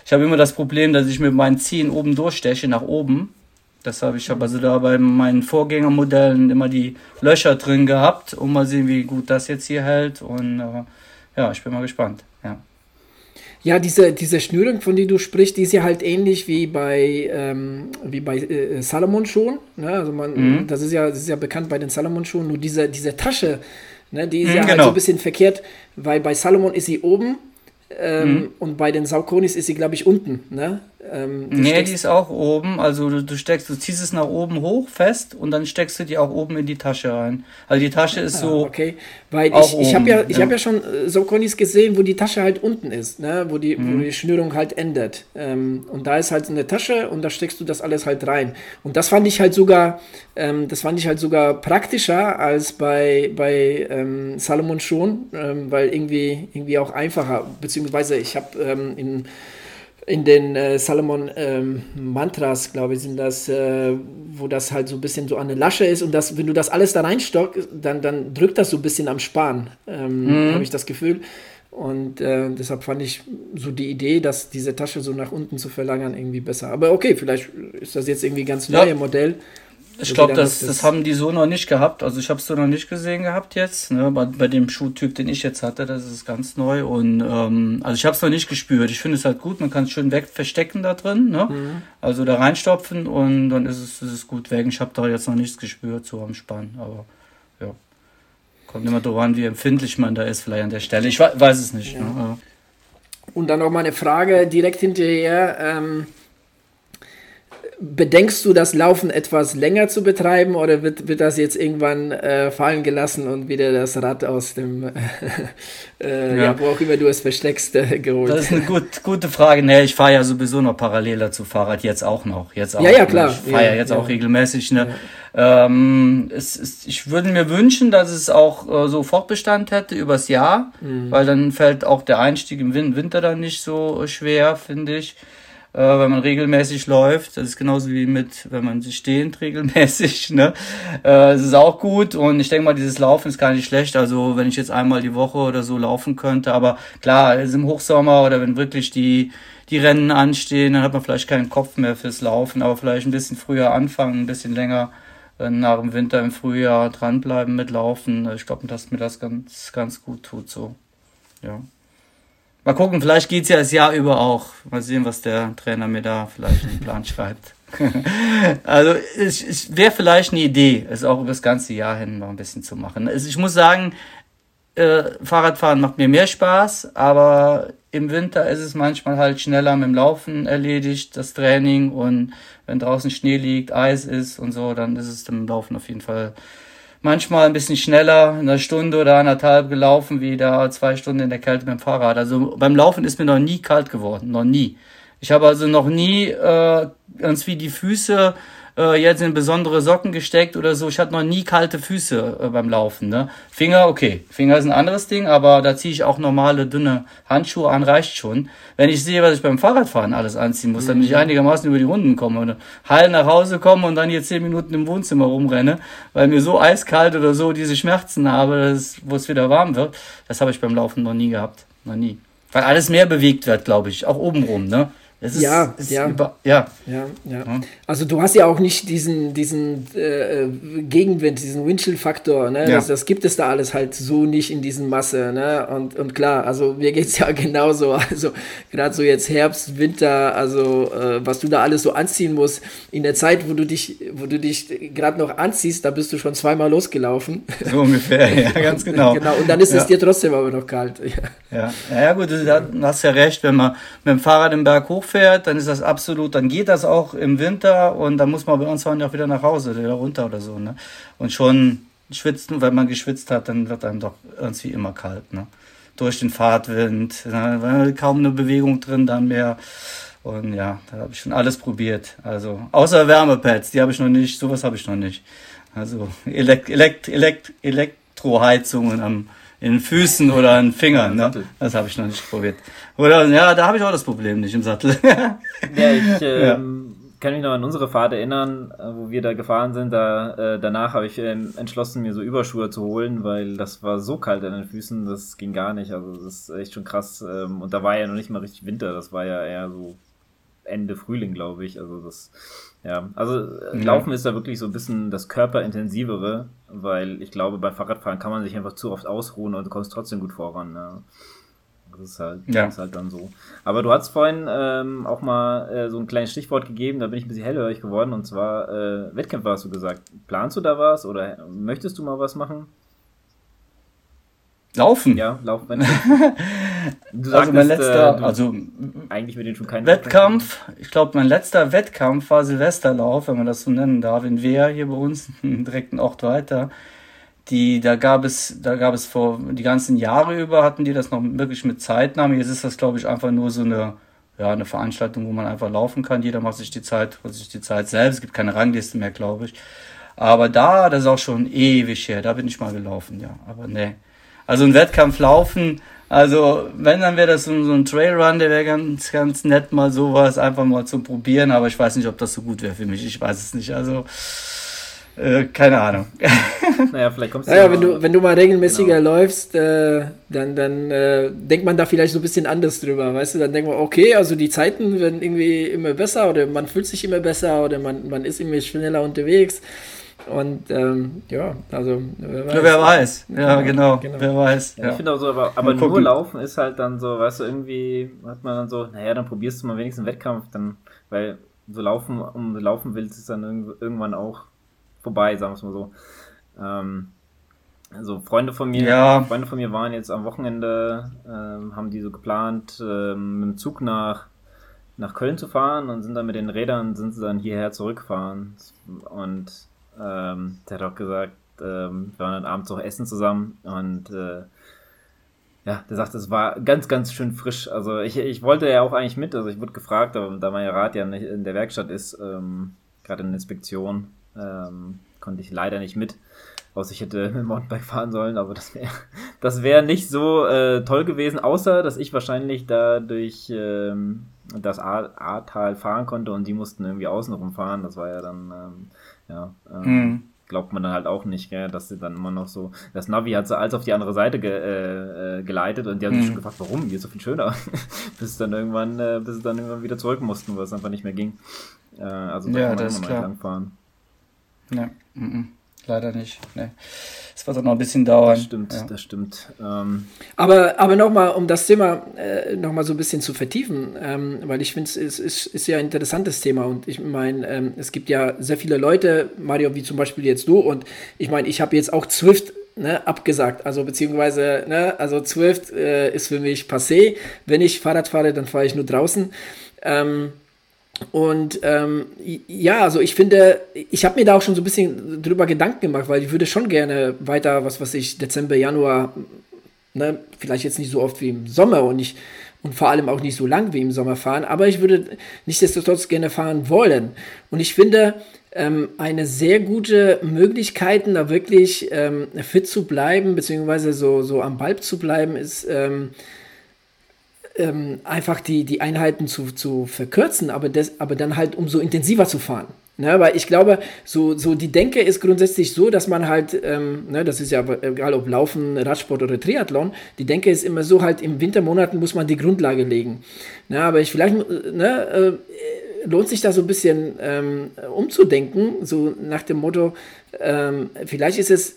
S2: Ich habe immer das Problem, dass ich mit meinen Ziehen oben durchsteche, nach oben. Das habe ich habe also da bei meinen Vorgängermodellen immer die Löcher drin gehabt, um mal sehen, wie gut das jetzt hier hält. Und äh, ja, ich bin mal gespannt. Ja.
S3: Diese, diese Schnürung, von der du sprichst, die ist ja halt ähnlich wie bei, ähm, wie bei äh, Salomon-Schuhen. Ne? Also man, mhm. das, ist ja, das ist ja bekannt bei den Salomon-Schuhen. Nur diese, diese Tasche, ne, die ist mhm, ja genau. halt so ein bisschen verkehrt, weil bei Salomon ist sie oben ähm, mhm. und bei den Saukonis ist sie, glaube ich, unten. Ne?
S2: Ähm, nee, die ist auch oben. Also du, du, steckst, du ziehst es nach oben hoch fest und dann steckst du die auch oben in die Tasche rein. Also die Tasche ist ah, so.
S3: Okay, weil ich, ich habe ja, ich ja. habe ja schon äh, so Konis gesehen, wo die Tasche halt unten ist, ne? wo, die, mhm. wo die Schnürung halt endet. Ähm, und da ist halt eine Tasche und da steckst du das alles halt rein. Und das fand ich halt sogar, ähm, das fand ich halt sogar praktischer als bei, bei ähm, Salomon schon, ähm, weil irgendwie, irgendwie auch einfacher. Beziehungsweise ich habe ähm, in in den äh, Salomon ähm, Mantras, glaube ich, sind das, äh, wo das halt so ein bisschen so eine Lasche ist und das, wenn du das alles da reinstockst, dann, dann drückt das so ein bisschen am Span, ähm, mhm. habe ich das Gefühl. Und äh, deshalb fand ich so die Idee, dass diese Tasche so nach unten zu verlagern, irgendwie besser. Aber okay, vielleicht ist das jetzt irgendwie ganz neues ja. Modell.
S2: Ich glaube, das, das haben die so noch nicht gehabt. Also ich habe es so noch nicht gesehen gehabt jetzt. Ne? Bei, bei, dem Schuhtyp, den ich jetzt hatte, das ist ganz neu. Und ähm, also ich habe es noch nicht gespürt. Ich finde es halt gut. Man kann es schön weg verstecken da drin. Ne? Mhm. Also da reinstopfen und dann ist es, ist es gut weg. Ich habe da jetzt noch nichts gespürt so am Spann. Aber ja, kommt immer darauf an, wie empfindlich man da ist vielleicht an der Stelle. Ich weiß es nicht. Ja. Ne?
S3: Und dann noch mal eine Frage direkt hinterher. Ähm Bedenkst du, das Laufen etwas länger zu betreiben oder wird, wird das jetzt irgendwann äh, fallen gelassen und wieder das Rad aus dem, <laughs> äh, ja. ja. wo auch immer du es versteckst, äh, geholt?
S2: Das ist eine gut, gute Frage. Nee, ich fahre ja sowieso noch parallel dazu Fahrrad, jetzt auch noch. Jetzt auch,
S3: ja, ja, klar.
S2: Ich fahre ja, ja, jetzt auch regelmäßig. Ne? Ähm, es ist, ich würde mir wünschen, dass es auch äh, so Fortbestand hätte übers Jahr, mhm. weil dann fällt auch der Einstieg im Winter dann nicht so schwer, finde ich äh, wenn man regelmäßig läuft. Das ist genauso wie mit, wenn man sich stehend <laughs> regelmäßig. Ne? Äh, das ist auch gut und ich denke mal, dieses Laufen ist gar nicht schlecht. Also wenn ich jetzt einmal die Woche oder so laufen könnte, aber klar, ist im Hochsommer oder wenn wirklich die die Rennen anstehen, dann hat man vielleicht keinen Kopf mehr fürs Laufen, aber vielleicht ein bisschen früher anfangen, ein bisschen länger äh, nach dem Winter im Frühjahr dranbleiben mit Laufen. Ich glaube, dass mir das ganz, ganz gut tut so. Ja. Mal gucken, vielleicht geht's ja das Jahr über auch. Mal sehen, was der Trainer mir da vielleicht einen Plan schreibt. <laughs> also es, es wäre vielleicht eine Idee, es auch über das ganze Jahr hin mal ein bisschen zu machen. Also ich muss sagen, äh, Fahrradfahren macht mir mehr Spaß, aber im Winter ist es manchmal halt schneller mit dem Laufen erledigt, das Training und wenn draußen Schnee liegt, Eis ist und so, dann ist es im Laufen auf jeden Fall manchmal ein bisschen schneller, in einer Stunde oder anderthalb gelaufen, wie da zwei Stunden in der Kälte mit dem Fahrrad. Also beim Laufen ist mir noch nie kalt geworden, noch nie. Ich habe also noch nie äh, irgendwie die Füße äh, jetzt in besondere Socken gesteckt oder so. Ich hatte noch nie kalte Füße äh, beim Laufen. Ne? Finger, okay. Finger ist ein anderes Ding, aber da ziehe ich auch normale, dünne Handschuhe an, reicht schon. Wenn ich sehe, was ich beim Fahrradfahren alles anziehen muss, mhm. damit ich einigermaßen über die Runden komme und heil nach Hause komme und dann hier zehn Minuten im Wohnzimmer rumrenne, weil mir so eiskalt oder so diese Schmerzen habe, wo es wieder warm wird, das habe ich beim Laufen noch nie gehabt. Noch nie. Weil alles mehr bewegt wird, glaube ich. Auch obenrum, ne?
S3: Es ist, ja, ist ja. Über, ja. ja. Ja, Also du hast ja auch nicht diesen, diesen äh, Gegenwind, diesen Windshield-Faktor. Ne? Ja. Das, das, gibt es da alles halt so nicht in diesen Masse. Ne? Und, und klar, also mir geht es ja <laughs> genauso. Also gerade so jetzt Herbst, Winter, also äh, was du da alles so anziehen musst. In der Zeit, wo du dich, wo du dich gerade noch anziehst, da bist du schon zweimal losgelaufen.
S2: So ungefähr, ja, <laughs> ganz genau.
S3: genau. Und dann ist es dir trotzdem aber noch kalt. <laughs>
S2: Ja, ja, gut, du hast ja recht, wenn man mit dem Fahrrad den Berg hochfährt fährt, dann ist das absolut, dann geht das auch im Winter und dann muss man bei uns fahren auch wieder nach Hause, wieder runter oder so. Ne? Und schon schwitzen, wenn man geschwitzt hat, dann wird einem doch irgendwie immer kalt. Ne? durch den Fahrtwind, ne, kaum eine Bewegung drin dann mehr. Und ja, da habe ich schon alles probiert. Also außer Wärmepads, die habe ich noch nicht, sowas habe ich noch nicht. Also Elekt Elekt Elekt Elektroheizungen am in den Füßen oder an den Fingern, ne? Das habe ich noch nicht probiert. Oder ja, da habe ich auch das Problem nicht im Sattel. <laughs>
S1: ja, ich ähm, ja. kann mich noch an unsere Fahrt erinnern, äh, wo wir da gefahren sind. Da äh, danach habe ich ähm, entschlossen, mir so Überschuhe zu holen, weil das war so kalt an den Füßen, das ging gar nicht. Also das ist echt schon krass. Ähm, und da war ja noch nicht mal richtig Winter, das war ja eher so Ende Frühling, glaube ich. Also das, ja, also ja. Laufen ist da wirklich so ein bisschen das körperintensivere, weil ich glaube, bei Fahrradfahren kann man sich einfach zu oft ausruhen und du kommst trotzdem gut voran. Ne? Das ist halt, ja. ist halt dann so. Aber du hast vorhin ähm, auch mal äh, so ein kleines Stichwort gegeben, da bin ich ein bisschen hellhörig geworden, und zwar äh, Wettkämpfe hast du gesagt. Planst du da was oder möchtest du mal was machen?
S2: Laufen.
S1: Ja, laufen. <laughs>
S2: Du sagtest, also mein letzter, äh, also
S1: eigentlich mit den schon keinen
S2: Wettkampf. Ich glaube, mein letzter Wettkampf war Silvesterlauf, wenn man das so nennen darf, in Wehr hier bei uns, <laughs> direkt ein Ort weiter. Die, da gab es, da gab es vor die ganzen Jahre über hatten die das noch wirklich mit Zeitnahme. Jetzt ist das, glaube ich, einfach nur so eine, ja, eine Veranstaltung, wo man einfach laufen kann. Jeder macht sich die Zeit, holt sich die Zeit selbst. Es gibt keine Rangliste mehr, glaube ich. Aber da, das ist auch schon ewig her. Da bin ich mal gelaufen, ja. Aber nee. Also ein Wettkampf laufen, also wenn, dann wäre das so, so ein Trailrun, der wäre ganz, ganz nett, mal sowas einfach mal zu probieren, aber ich weiß nicht, ob das so gut wäre für mich. Ich weiß es nicht. Also äh, keine Ahnung. <laughs>
S3: Naja, vielleicht kommst du. Naja, wenn du, wenn du mal regelmäßiger genau. läufst, äh, dann, dann äh, denkt man da vielleicht so ein bisschen anders drüber, weißt du? Dann denkt man, okay, also die Zeiten werden irgendwie immer besser oder man fühlt sich immer besser oder man, man ist irgendwie schneller unterwegs. Und ähm, ja, also
S2: wer weiß. Ja, wer weiß. Ja, genau, genau. Wer weiß.
S1: Ja, ja. Ich finde auch so, aber, aber nur laufen ist halt dann so, weißt du, irgendwie hat man dann so, naja, dann probierst du mal wenigstens einen Wettkampf, dann, weil so laufen, um laufen willst, ist dann irgendwann auch vorbei, sagen wir es mal so. Ähm, also Freunde von mir, ja. Freunde von mir waren jetzt am Wochenende, ähm, haben die so geplant, ähm, mit dem Zug nach nach Köln zu fahren und sind dann mit den Rädern sind sie dann hierher zurückgefahren und ähm, der hat auch gesagt, ähm, wir waren dann abends auch essen zusammen und äh, ja, der sagt, es war ganz, ganz schön frisch. Also ich, ich wollte ja auch eigentlich mit, also ich wurde gefragt, aber da mein Rat ja nicht in der Werkstatt ist, ähm, gerade in der Inspektion, ähm, konnte ich leider nicht mit. Außer ich hätte <laughs> mit dem Mountainbike fahren sollen, aber das wäre <laughs> das wär nicht so äh, toll gewesen, außer dass ich wahrscheinlich da durch ähm, das Ahrtal fahren konnte und die mussten irgendwie außenrum fahren. Das war ja dann ähm, ja, ähm, mhm. glaubt man dann halt auch nicht, gell, dass sie dann immer noch so. Das Navi hat sie alles auf die andere Seite ge, äh, äh geleitet und die haben mhm. sich schon gefragt, warum? Hier ist so viel schöner. <laughs> bis dann irgendwann, äh, bis sie dann irgendwann wieder zurück mussten, weil es einfach nicht mehr ging. Äh, also da
S2: ja, kann man immer mal lang fahren. Ja, mhm leider nicht. Nee. Es wird auch noch ein bisschen dauern.
S1: Das stimmt, ja. das stimmt. Ähm
S3: aber aber nochmal, um das Thema äh, nochmal so ein bisschen zu vertiefen, ähm, weil ich finde, es ist, ist, ist ja ein interessantes Thema und ich meine, ähm, es gibt ja sehr viele Leute, Mario, wie zum Beispiel jetzt du und ich meine, ich habe jetzt auch Zwift Ne, abgesagt. Also beziehungsweise, ne, also Zwift äh, ist für mich passé. Wenn ich Fahrrad fahre, dann fahre ich nur draußen. Ähm, und ähm, ja, also ich finde, ich habe mir da auch schon so ein bisschen drüber Gedanken gemacht, weil ich würde schon gerne weiter, was weiß ich, Dezember, Januar, ne, vielleicht jetzt nicht so oft wie im Sommer und nicht und vor allem auch nicht so lang wie im Sommer fahren, aber ich würde nichtsdestotrotz gerne fahren wollen. Und ich finde, ähm, eine sehr gute Möglichkeit, da wirklich ähm, fit zu bleiben, beziehungsweise so, so am Ball zu bleiben, ist ähm, ähm, einfach die, die Einheiten zu, zu verkürzen, aber, das, aber dann halt umso intensiver zu fahren. Ne, weil ich glaube, so, so die Denke ist grundsätzlich so, dass man halt, ähm, ne, das ist ja egal ob Laufen, Radsport oder Triathlon, die Denke ist immer so, halt im Wintermonaten muss man die Grundlage legen. Ne, aber ich vielleicht, ne, äh, lohnt sich da so ein bisschen ähm, umzudenken, so nach dem Motto, ähm, vielleicht ist es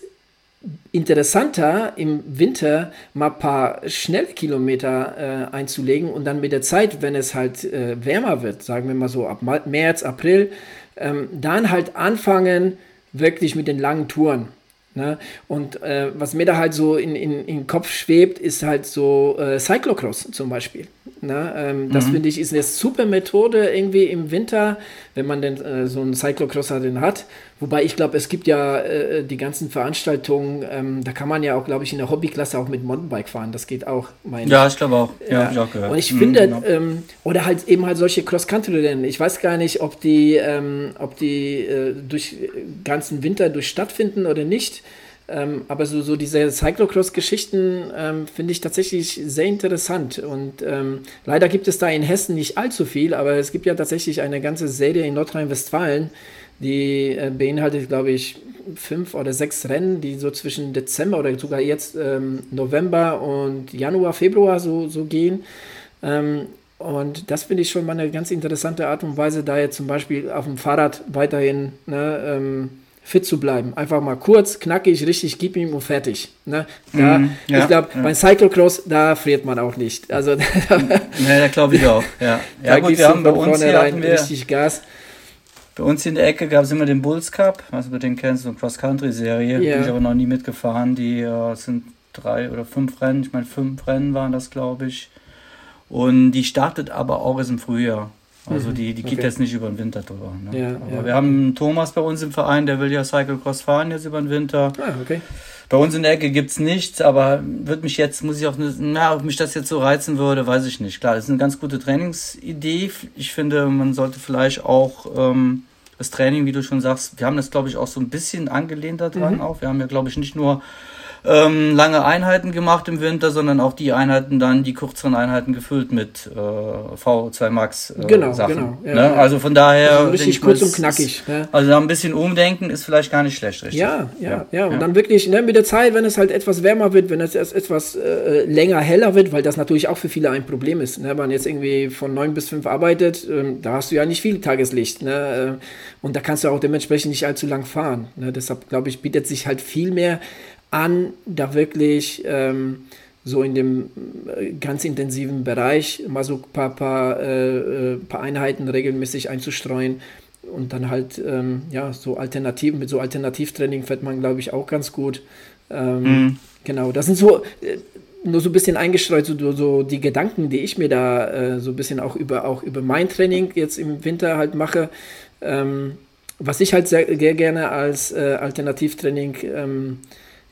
S3: interessanter im Winter mal ein paar Schnellkilometer äh, einzulegen und dann mit der Zeit, wenn es halt äh, wärmer wird, sagen wir mal so ab März, April, ähm, dann halt anfangen wirklich mit den langen Touren. Ne? Und äh, was mir da halt so in, in, in Kopf schwebt, ist halt so äh, Cyclocross zum Beispiel. Ne? Ähm, das mhm. finde ich ist eine super Methode irgendwie im Winter, wenn man denn äh, so einen Cyclocrosser den hat. Wobei ich glaube, es gibt ja äh, die ganzen Veranstaltungen, ähm, da kann man ja auch, glaube ich, in der Hobbyklasse auch mit Mountainbike fahren. Das geht auch.
S2: ja, ich glaube auch. Ja, ja. Ich auch gehört.
S3: Und ich mhm, finde, genau. ähm, oder halt eben halt solche Cross-Country-Rennen. Ich weiß gar nicht, ob die, ähm, ob die äh, durch ganzen Winter durch stattfinden oder nicht. Ähm, aber so, so diese Cyclocross-Geschichten ähm, finde ich tatsächlich sehr interessant. Und ähm, leider gibt es da in Hessen nicht allzu viel, aber es gibt ja tatsächlich eine ganze Serie in Nordrhein-Westfalen, die äh, beinhaltet, glaube ich, fünf oder sechs Rennen, die so zwischen Dezember oder sogar jetzt ähm, November und Januar, Februar so, so gehen. Ähm, und das finde ich schon mal eine ganz interessante Art und Weise, da jetzt zum Beispiel auf dem Fahrrad weiterhin ne, ähm, fit zu bleiben. Einfach mal kurz, knackig, richtig, gib ihm und fertig. Ne? Da, mm, ja, ich glaube, ja. beim Cyclocross, da friert man auch nicht. Also, <laughs>
S2: ja, da glaube ich auch. Ja,
S3: ja gut, wir haben bei uns hier rein richtig Gas.
S2: Bei uns in der Ecke gab es immer den Bulls Cup, also du den kennst, so eine Cross-Country-Serie. Yeah. Bin ich aber noch nie mitgefahren. Die uh, sind drei oder fünf Rennen, ich meine fünf Rennen waren das, glaube ich. Und die startet aber auch erst im Frühjahr. Also mhm. die, die geht okay. jetzt nicht über den Winter drüber. Ne? Ja, Aber ja. wir haben Thomas bei uns im Verein, der will ja Cyclecross fahren jetzt über den Winter. Ah, okay. Bei uns in der Ecke gibt es nichts, aber wird mich jetzt, muss ich auch, na, ob mich das jetzt so reizen würde, weiß ich nicht. Klar, das ist eine ganz gute Trainingsidee. Ich finde, man sollte vielleicht auch ähm, das Training, wie du schon sagst, wir haben das, glaube ich, auch so ein bisschen angelehnt daran mhm. auch. Wir haben ja, glaube ich, nicht nur ähm, lange Einheiten gemacht im Winter, sondern auch die Einheiten dann, die kürzeren Einheiten gefüllt mit äh, V2 Max
S3: äh, genau, Sachen. Genau,
S2: ja, ne? Also von daher. Also
S3: richtig kurz und knackig.
S2: Ne? Also da ein bisschen umdenken ist vielleicht gar nicht schlecht, richtig?
S3: Ja, ja, ja. ja. Und ja. dann wirklich ne, mit der Zeit, wenn es halt etwas wärmer wird, wenn es erst etwas äh, länger heller wird, weil das natürlich auch für viele ein Problem ist. Ne? Wenn man jetzt irgendwie von neun bis fünf arbeitet, ähm, da hast du ja nicht viel Tageslicht. Ne? Äh, und da kannst du auch dementsprechend nicht allzu lang fahren. Ne? Deshalb, glaube ich, bietet sich halt viel mehr an, da wirklich ähm, so in dem äh, ganz intensiven Bereich mal so ein paar, paar, äh, äh, paar Einheiten regelmäßig einzustreuen und dann halt ähm, ja so Alternativen mit so Alternativtraining fährt man glaube ich auch ganz gut ähm, mhm. genau das sind so äh, nur so ein bisschen eingestreut so, so die Gedanken die ich mir da äh, so ein bisschen auch über auch über mein Training jetzt im Winter halt mache ähm, was ich halt sehr, sehr gerne als äh, Alternativtraining ähm,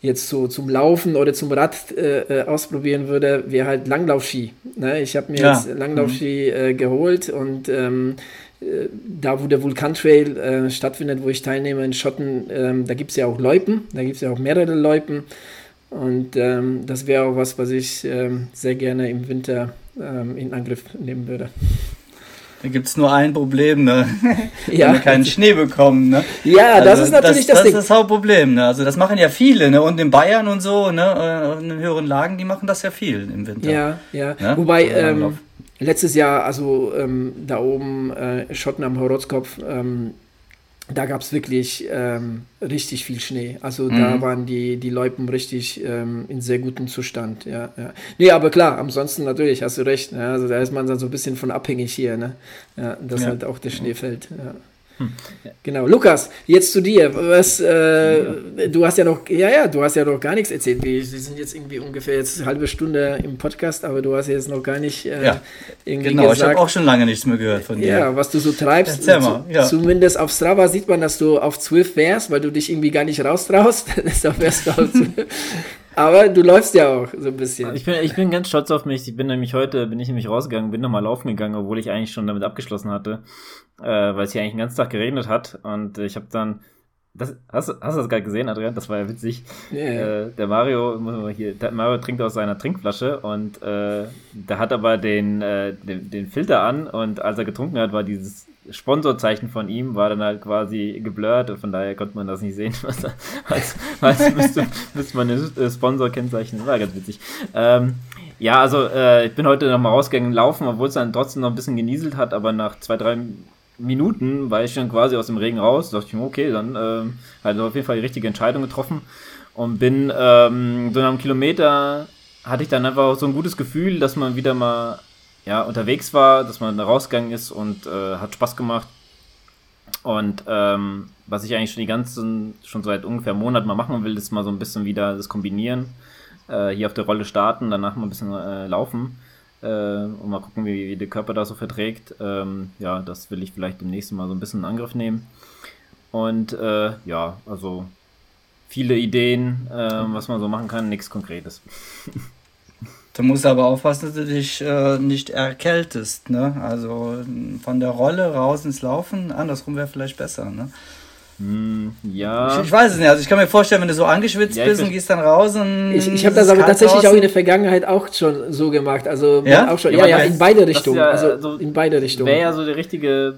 S3: jetzt so zum Laufen oder zum Rad äh, äh, ausprobieren würde, wäre halt Langlaufski. Ne? Ich habe mir ja. jetzt Langlaufski mhm. äh, geholt und ähm, äh, da, wo der Vulkantrail äh, stattfindet, wo ich teilnehme in Schotten, ähm, da gibt es ja auch Loipen, da gibt es ja auch mehrere Loipen. Und ähm, das wäre auch was, was ich ähm, sehr gerne im Winter ähm, in Angriff nehmen würde.
S2: Da gibt es nur ein Problem, ne? <laughs> Ja. Wenn wir keinen Schnee bekommen, ne?
S3: Ja, also das ist natürlich das,
S2: das Ding. Das ist das Hauptproblem, ne? Also das machen ja viele, ne? Und in Bayern und so, ne? In den höheren Lagen, die machen das ja viel im Winter.
S3: Ja, ja. Ne? Wobei, ähm, letztes Jahr, also ähm, da oben äh, Schotten am Horotzkopf, ähm, da gab es wirklich ähm, richtig viel Schnee. Also mhm. da waren die, die Loipen richtig ähm, in sehr gutem Zustand. Ja, ja. Nee, aber klar, ansonsten natürlich, hast du recht. Ne? Also da ist man dann so ein bisschen von abhängig hier, ne? Ja, dass ja. halt auch der Schnee fällt. Ja. Hm. Genau, Lukas, jetzt zu dir. Was, äh, du hast ja noch, ja, ja, du hast ja noch gar nichts erzählt. Wir, wir sind jetzt irgendwie ungefähr jetzt eine halbe Stunde im Podcast, aber du hast jetzt noch gar nicht äh,
S2: ja, irgendwie genau, gesagt. ich habe auch schon lange nichts mehr gehört von dir.
S3: Ja, was du so treibst. Mal, ja. Zumindest auf Strava sieht man, dass du auf 12 wärst, weil du dich irgendwie gar nicht raustraust. Deshalb <laughs> wärst du auf Aber du läufst ja auch so ein bisschen.
S1: Ich bin, ich bin ganz stolz auf mich. Ich bin nämlich heute, bin ich nämlich rausgegangen, bin nochmal laufen gegangen, obwohl ich eigentlich schon damit abgeschlossen hatte, äh, weil es hier eigentlich den ganzen Tag geregnet hat. Und ich habe dann, das, hast, hast du das gerade gesehen, Adrian? Das war ja witzig. Yeah. Äh, der Mario, hier, der Mario trinkt aus seiner Trinkflasche und äh, der hat aber den, äh, den, den Filter an und als er getrunken hat, war dieses Sponsorzeichen von ihm war dann halt quasi geblurrt und von daher konnte man das nicht sehen. <laughs> Was, als, als <laughs> müsste, müsste man ein äh, Sponsor-Kennzeichen, war ganz witzig. Ähm, ja, also äh, ich bin heute nochmal rausgegangen laufen, obwohl es dann trotzdem noch ein bisschen genieselt hat, aber nach zwei, drei Minuten war ich schon quasi aus dem Regen raus. Da dachte ich mir, okay, dann äh, also auf jeden Fall die richtige Entscheidung getroffen und bin ähm, so nach einem Kilometer hatte ich dann einfach so ein gutes Gefühl, dass man wieder mal ja, unterwegs war, dass man da rausgegangen ist und äh, hat Spaß gemacht. Und ähm, was ich eigentlich schon die ganzen, schon seit ungefähr einem Monat mal machen will, ist mal so ein bisschen wieder das Kombinieren. Äh, hier auf der Rolle starten, danach mal ein bisschen äh, laufen. Äh, und mal gucken, wie, wie der Körper das so verträgt. Ähm, ja, das will ich vielleicht demnächst mal so ein bisschen in Angriff nehmen. Und äh, ja, also viele Ideen, äh, was man so machen kann, nichts Konkretes.
S2: Du musst aber aufpassen, dass du dich äh, nicht erkältest. Ne? Also von der Rolle raus ins Laufen, andersrum wäre vielleicht besser. Ne?
S1: Mm, ja.
S2: Ich, ich, weiß es nicht. Also ich kann mir vorstellen, wenn du so angeschwitzt ja, bist und gehst dann raus und.
S3: Ich, ich habe das aber tatsächlich draußen. auch in der Vergangenheit auch schon so gemacht. Also
S2: ja?
S3: auch schon. Ja, ja, ja in beide Richtungen. Ja, also so in beide Richtungen.
S1: Wäre ja so die richtige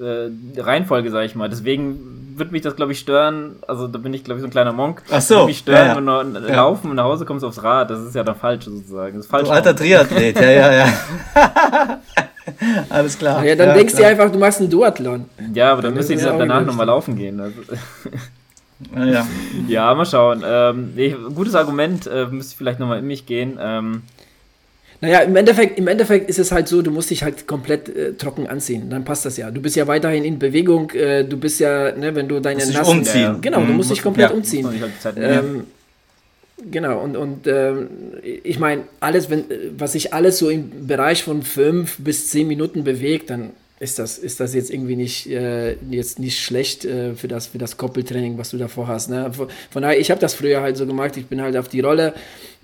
S1: äh, Reihenfolge, sag ich mal. Deswegen würde mich das, glaube ich, stören. Also da bin ich, glaube ich, so ein kleiner Monk.
S2: Ach so. Würde
S1: mich stören, ja, ja. wenn du ja. laufen und nach Hause kommst aufs Rad. Das ist ja dann falsch sozusagen. Das ist falsch.
S2: Du alter Triathlet, ja, ja, ja. <laughs> <laughs> Alles klar.
S3: Ja, dann ja, denkst du einfach, du machst einen Duathlon.
S1: Ja, aber dann, dann müsste ich danach nochmal laufen gehen. Also.
S2: Ja. <laughs>
S1: ja, mal schauen. Ähm, nee, gutes Argument, äh, müsste ich vielleicht nochmal in mich gehen. Ähm,
S3: naja, im Endeffekt, im Endeffekt ist es halt so, du musst dich halt komplett äh, trocken anziehen. Dann passt das ja. Du bist ja weiterhin in Bewegung. Äh, du bist ja, ne, wenn du deine
S2: nassen. Umziehen.
S3: Äh, genau, mhm. du musst dich komplett ja. umziehen. Halt ähm, Genau, und, und äh, ich meine, alles, wenn, was sich alles so im Bereich von fünf bis zehn Minuten bewegt, dann ist das, ist das jetzt irgendwie nicht, äh, jetzt nicht schlecht äh, für, das, für das Koppeltraining, was du davor hast. Ne? Von, von daher, ich habe das früher halt so gemacht, ich bin halt auf die Rolle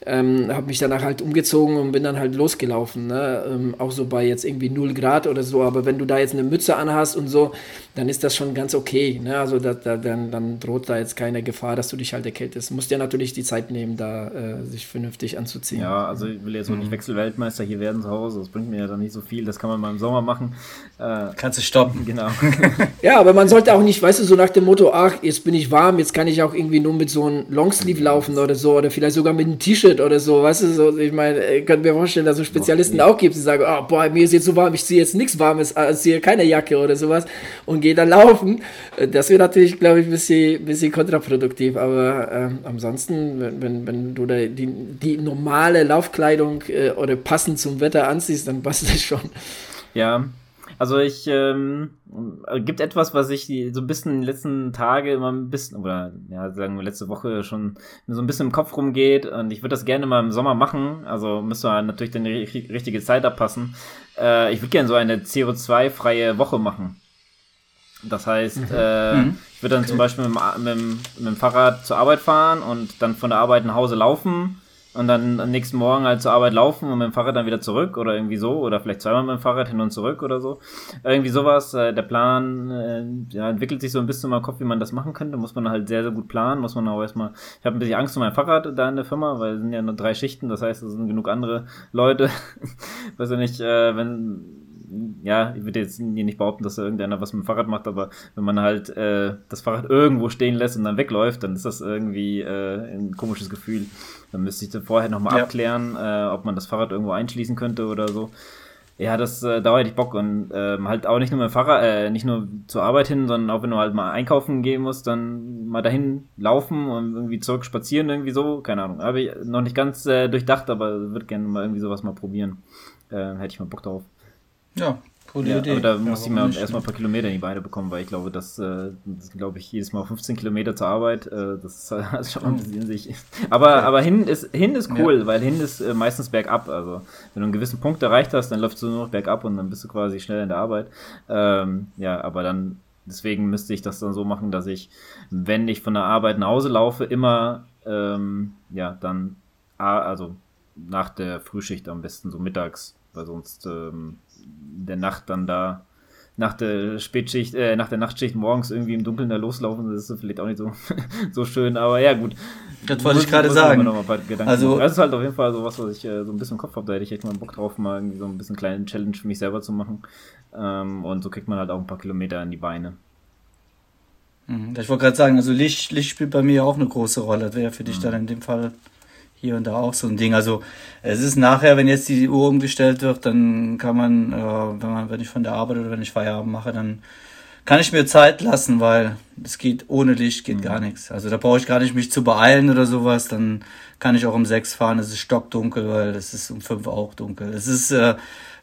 S3: ähm, habe mich danach halt umgezogen und bin dann halt losgelaufen. Ne? Ähm, auch so bei jetzt irgendwie 0 Grad oder so. Aber wenn du da jetzt eine Mütze anhast und so, dann ist das schon ganz okay. Ne? Also da, da, dann, dann droht da jetzt keine Gefahr, dass du dich halt erkältest. Du musst ja natürlich die Zeit nehmen, da äh, sich vernünftig anzuziehen.
S1: Ja, also ich will jetzt auch nicht mhm. Wechselweltmeister hier werden zu Hause. Das bringt mir ja dann nicht so viel. Das kann man mal im Sommer machen.
S2: Äh, Kannst du stoppen.
S1: Genau. <laughs>
S3: ja, aber man sollte auch nicht, weißt du, so nach dem Motto, ach, jetzt bin ich warm, jetzt kann ich auch irgendwie nur mit so einem Longsleeve laufen oder so. Oder vielleicht sogar mit einem T-Shirt Bullshit oder so, weißt du, so, ich meine, ich könnte mir vorstellen, dass es Spezialisten auch gibt, die sagen, oh, boah, mir ist jetzt so warm, ich ziehe jetzt nichts Warmes, äh, ziehe keine Jacke oder sowas und gehe dann laufen. Äh, das wäre natürlich, glaube ich, ein bisschen, bisschen kontraproduktiv, aber ähm, ansonsten, wenn, wenn, wenn du da die, die normale Laufkleidung äh, oder passend zum Wetter anziehst, dann passt das schon.
S1: Ja, also ich ähm, gibt etwas, was ich so ein bisschen in den letzten Tage immer ein bisschen, oder ja, sagen wir letzte Woche schon so ein bisschen im Kopf rumgeht und ich würde das gerne mal im Sommer machen. Also müsste man natürlich dann die richtige Zeit abpassen. Äh, ich würde gerne so eine CO2-freie Woche machen. Das heißt, mhm. Äh, mhm. ich würde dann okay. zum Beispiel mit, mit, mit dem Fahrrad zur Arbeit fahren und dann von der Arbeit nach Hause laufen und dann am nächsten Morgen halt zur Arbeit laufen und mit dem Fahrrad dann wieder zurück oder irgendwie so oder vielleicht zweimal mit dem Fahrrad hin und zurück oder so. Irgendwie sowas. Äh, der Plan äh, ja, entwickelt sich so ein bisschen meinem Kopf, wie man das machen könnte. Muss man halt sehr, sehr gut planen. Muss man auch erstmal. Ich habe ein bisschen Angst um mein Fahrrad da in der Firma, weil es sind ja nur drei Schichten. Das heißt, es sind genug andere Leute. <laughs> Weiß ja nicht, äh, wenn ja, ich würde jetzt nicht behaupten, dass da irgendeiner was mit dem Fahrrad macht, aber wenn man halt äh, das Fahrrad irgendwo stehen lässt und dann wegläuft, dann ist das irgendwie äh, ein komisches Gefühl. Dann müsste ich dann vorher nochmal ja. abklären, äh, ob man das Fahrrad irgendwo einschließen könnte oder so. Ja, das äh, da hätte ich Bock und ähm, halt auch nicht nur mit dem Fahrrad, äh, nicht nur zur Arbeit hin, sondern auch wenn du halt mal einkaufen gehen musst, dann mal dahin laufen und irgendwie zurück spazieren, irgendwie so, keine Ahnung. Habe ich noch nicht ganz äh, durchdacht, aber würde gerne mal irgendwie sowas mal probieren. Äh, hätte ich mal Bock drauf.
S2: Ja,
S1: coole ja, Idee. Aber da muss ich mir erstmal ein paar Kilometer in die Beine bekommen, weil ich glaube, dass, äh, das glaube ich, jedes Mal 15 Kilometer zur Arbeit, äh, das ist schon ein bisschen sich. Aber, aber hin ist, hin ist cool, ja. weil hin ist äh, meistens bergab. Also, wenn du einen gewissen Punkt erreicht hast, dann läufst du nur noch bergab und dann bist du quasi schnell in der Arbeit. Ähm, ja, aber dann, deswegen müsste ich das dann so machen, dass ich, wenn ich von der Arbeit nach Hause laufe, immer, ähm, ja, dann, also nach der Frühschicht am besten so mittags, weil sonst, ähm, der Nacht dann da nach der Spätschicht, äh, nach der Nachtschicht morgens irgendwie im Dunkeln da loslaufen, das ist vielleicht auch nicht so, <laughs> so schön, aber ja, gut.
S2: Das wollte ich gerade sagen.
S1: Also, das ist halt auf jeden Fall so was, was ich äh, so ein bisschen im Kopf habe, da hätte ich echt mal Bock drauf, mal irgendwie so ein bisschen kleinen Challenge für mich selber zu machen. Ähm, und so kriegt man halt auch ein paar Kilometer in die Beine.
S2: Mhm. Ich wollte gerade sagen, also Licht, Licht spielt bei mir auch eine große Rolle. Das wäre für dich mhm. dann in dem Fall hier und da auch so ein Ding. Also es ist nachher, wenn jetzt die Uhr umgestellt wird, dann kann man, äh, wenn man, wenn ich von der Arbeit oder wenn ich Feierabend mache, dann kann ich mir Zeit lassen, weil es geht ohne Licht geht mhm. gar nichts. Also da brauche ich gar nicht mich zu beeilen oder sowas. Dann kann ich auch um sechs fahren. Es ist stockdunkel, weil es ist um fünf auch dunkel. Es ist, äh,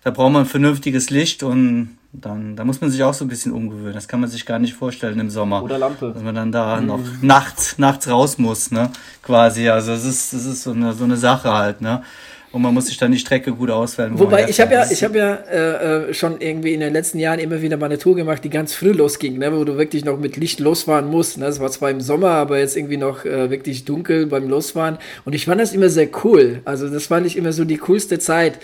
S2: da braucht man vernünftiges Licht und dann, da muss man sich auch so ein bisschen umgewöhnen. Das kann man sich gar nicht vorstellen im Sommer.
S1: Oder Lampe.
S2: Dass man dann da mhm. noch nachts, nachts raus muss, ne? Quasi. Also es ist, es ist so eine, so eine Sache halt, ne? Und man muss sich dann die Strecke gut auswählen.
S3: Wobei, ich habe ja, ich habe ja äh, äh, schon irgendwie in den letzten Jahren immer wieder mal eine Tour gemacht, die ganz früh losging, ne, wo du wirklich noch mit Licht losfahren musst. Ne? Das war zwar im Sommer, aber jetzt irgendwie noch äh, wirklich dunkel beim Losfahren. Und ich fand das immer sehr cool. Also das fand ich immer so die coolste Zeit.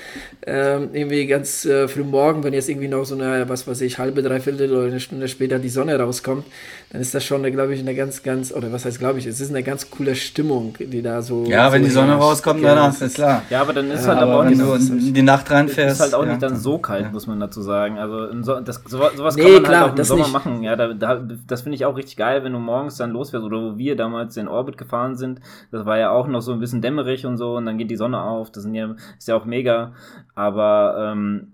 S3: Ähm, irgendwie ganz äh, früh morgen, wenn jetzt irgendwie noch so eine, was weiß ich, halbe, dreiviertel oder eine Stunde später die Sonne rauskommt, dann ist das schon, glaube ich, eine ganz, ganz, oder was heißt, glaube ich, es ist eine ganz coole Stimmung, die da so.
S2: Ja,
S3: so
S2: wenn die Sonne rauskommt, dann ist klar.
S1: Ja, aber dann ist ja, halt aber auch nicht
S2: so in die Nacht reinfährst.
S1: Ist halt auch ja. nicht dann so kalt, ja. muss man dazu sagen. Also so, das, sowas nee, kann man klar, halt auch im Sommer nicht. machen. Ja, da, da, das finde ich auch richtig geil, wenn du morgens dann losfährst oder wo wir damals in Orbit gefahren sind. Das war ja auch noch so ein bisschen dämmerig und so und dann geht die Sonne auf. Das sind ja, ist ja auch mega. Aber ähm,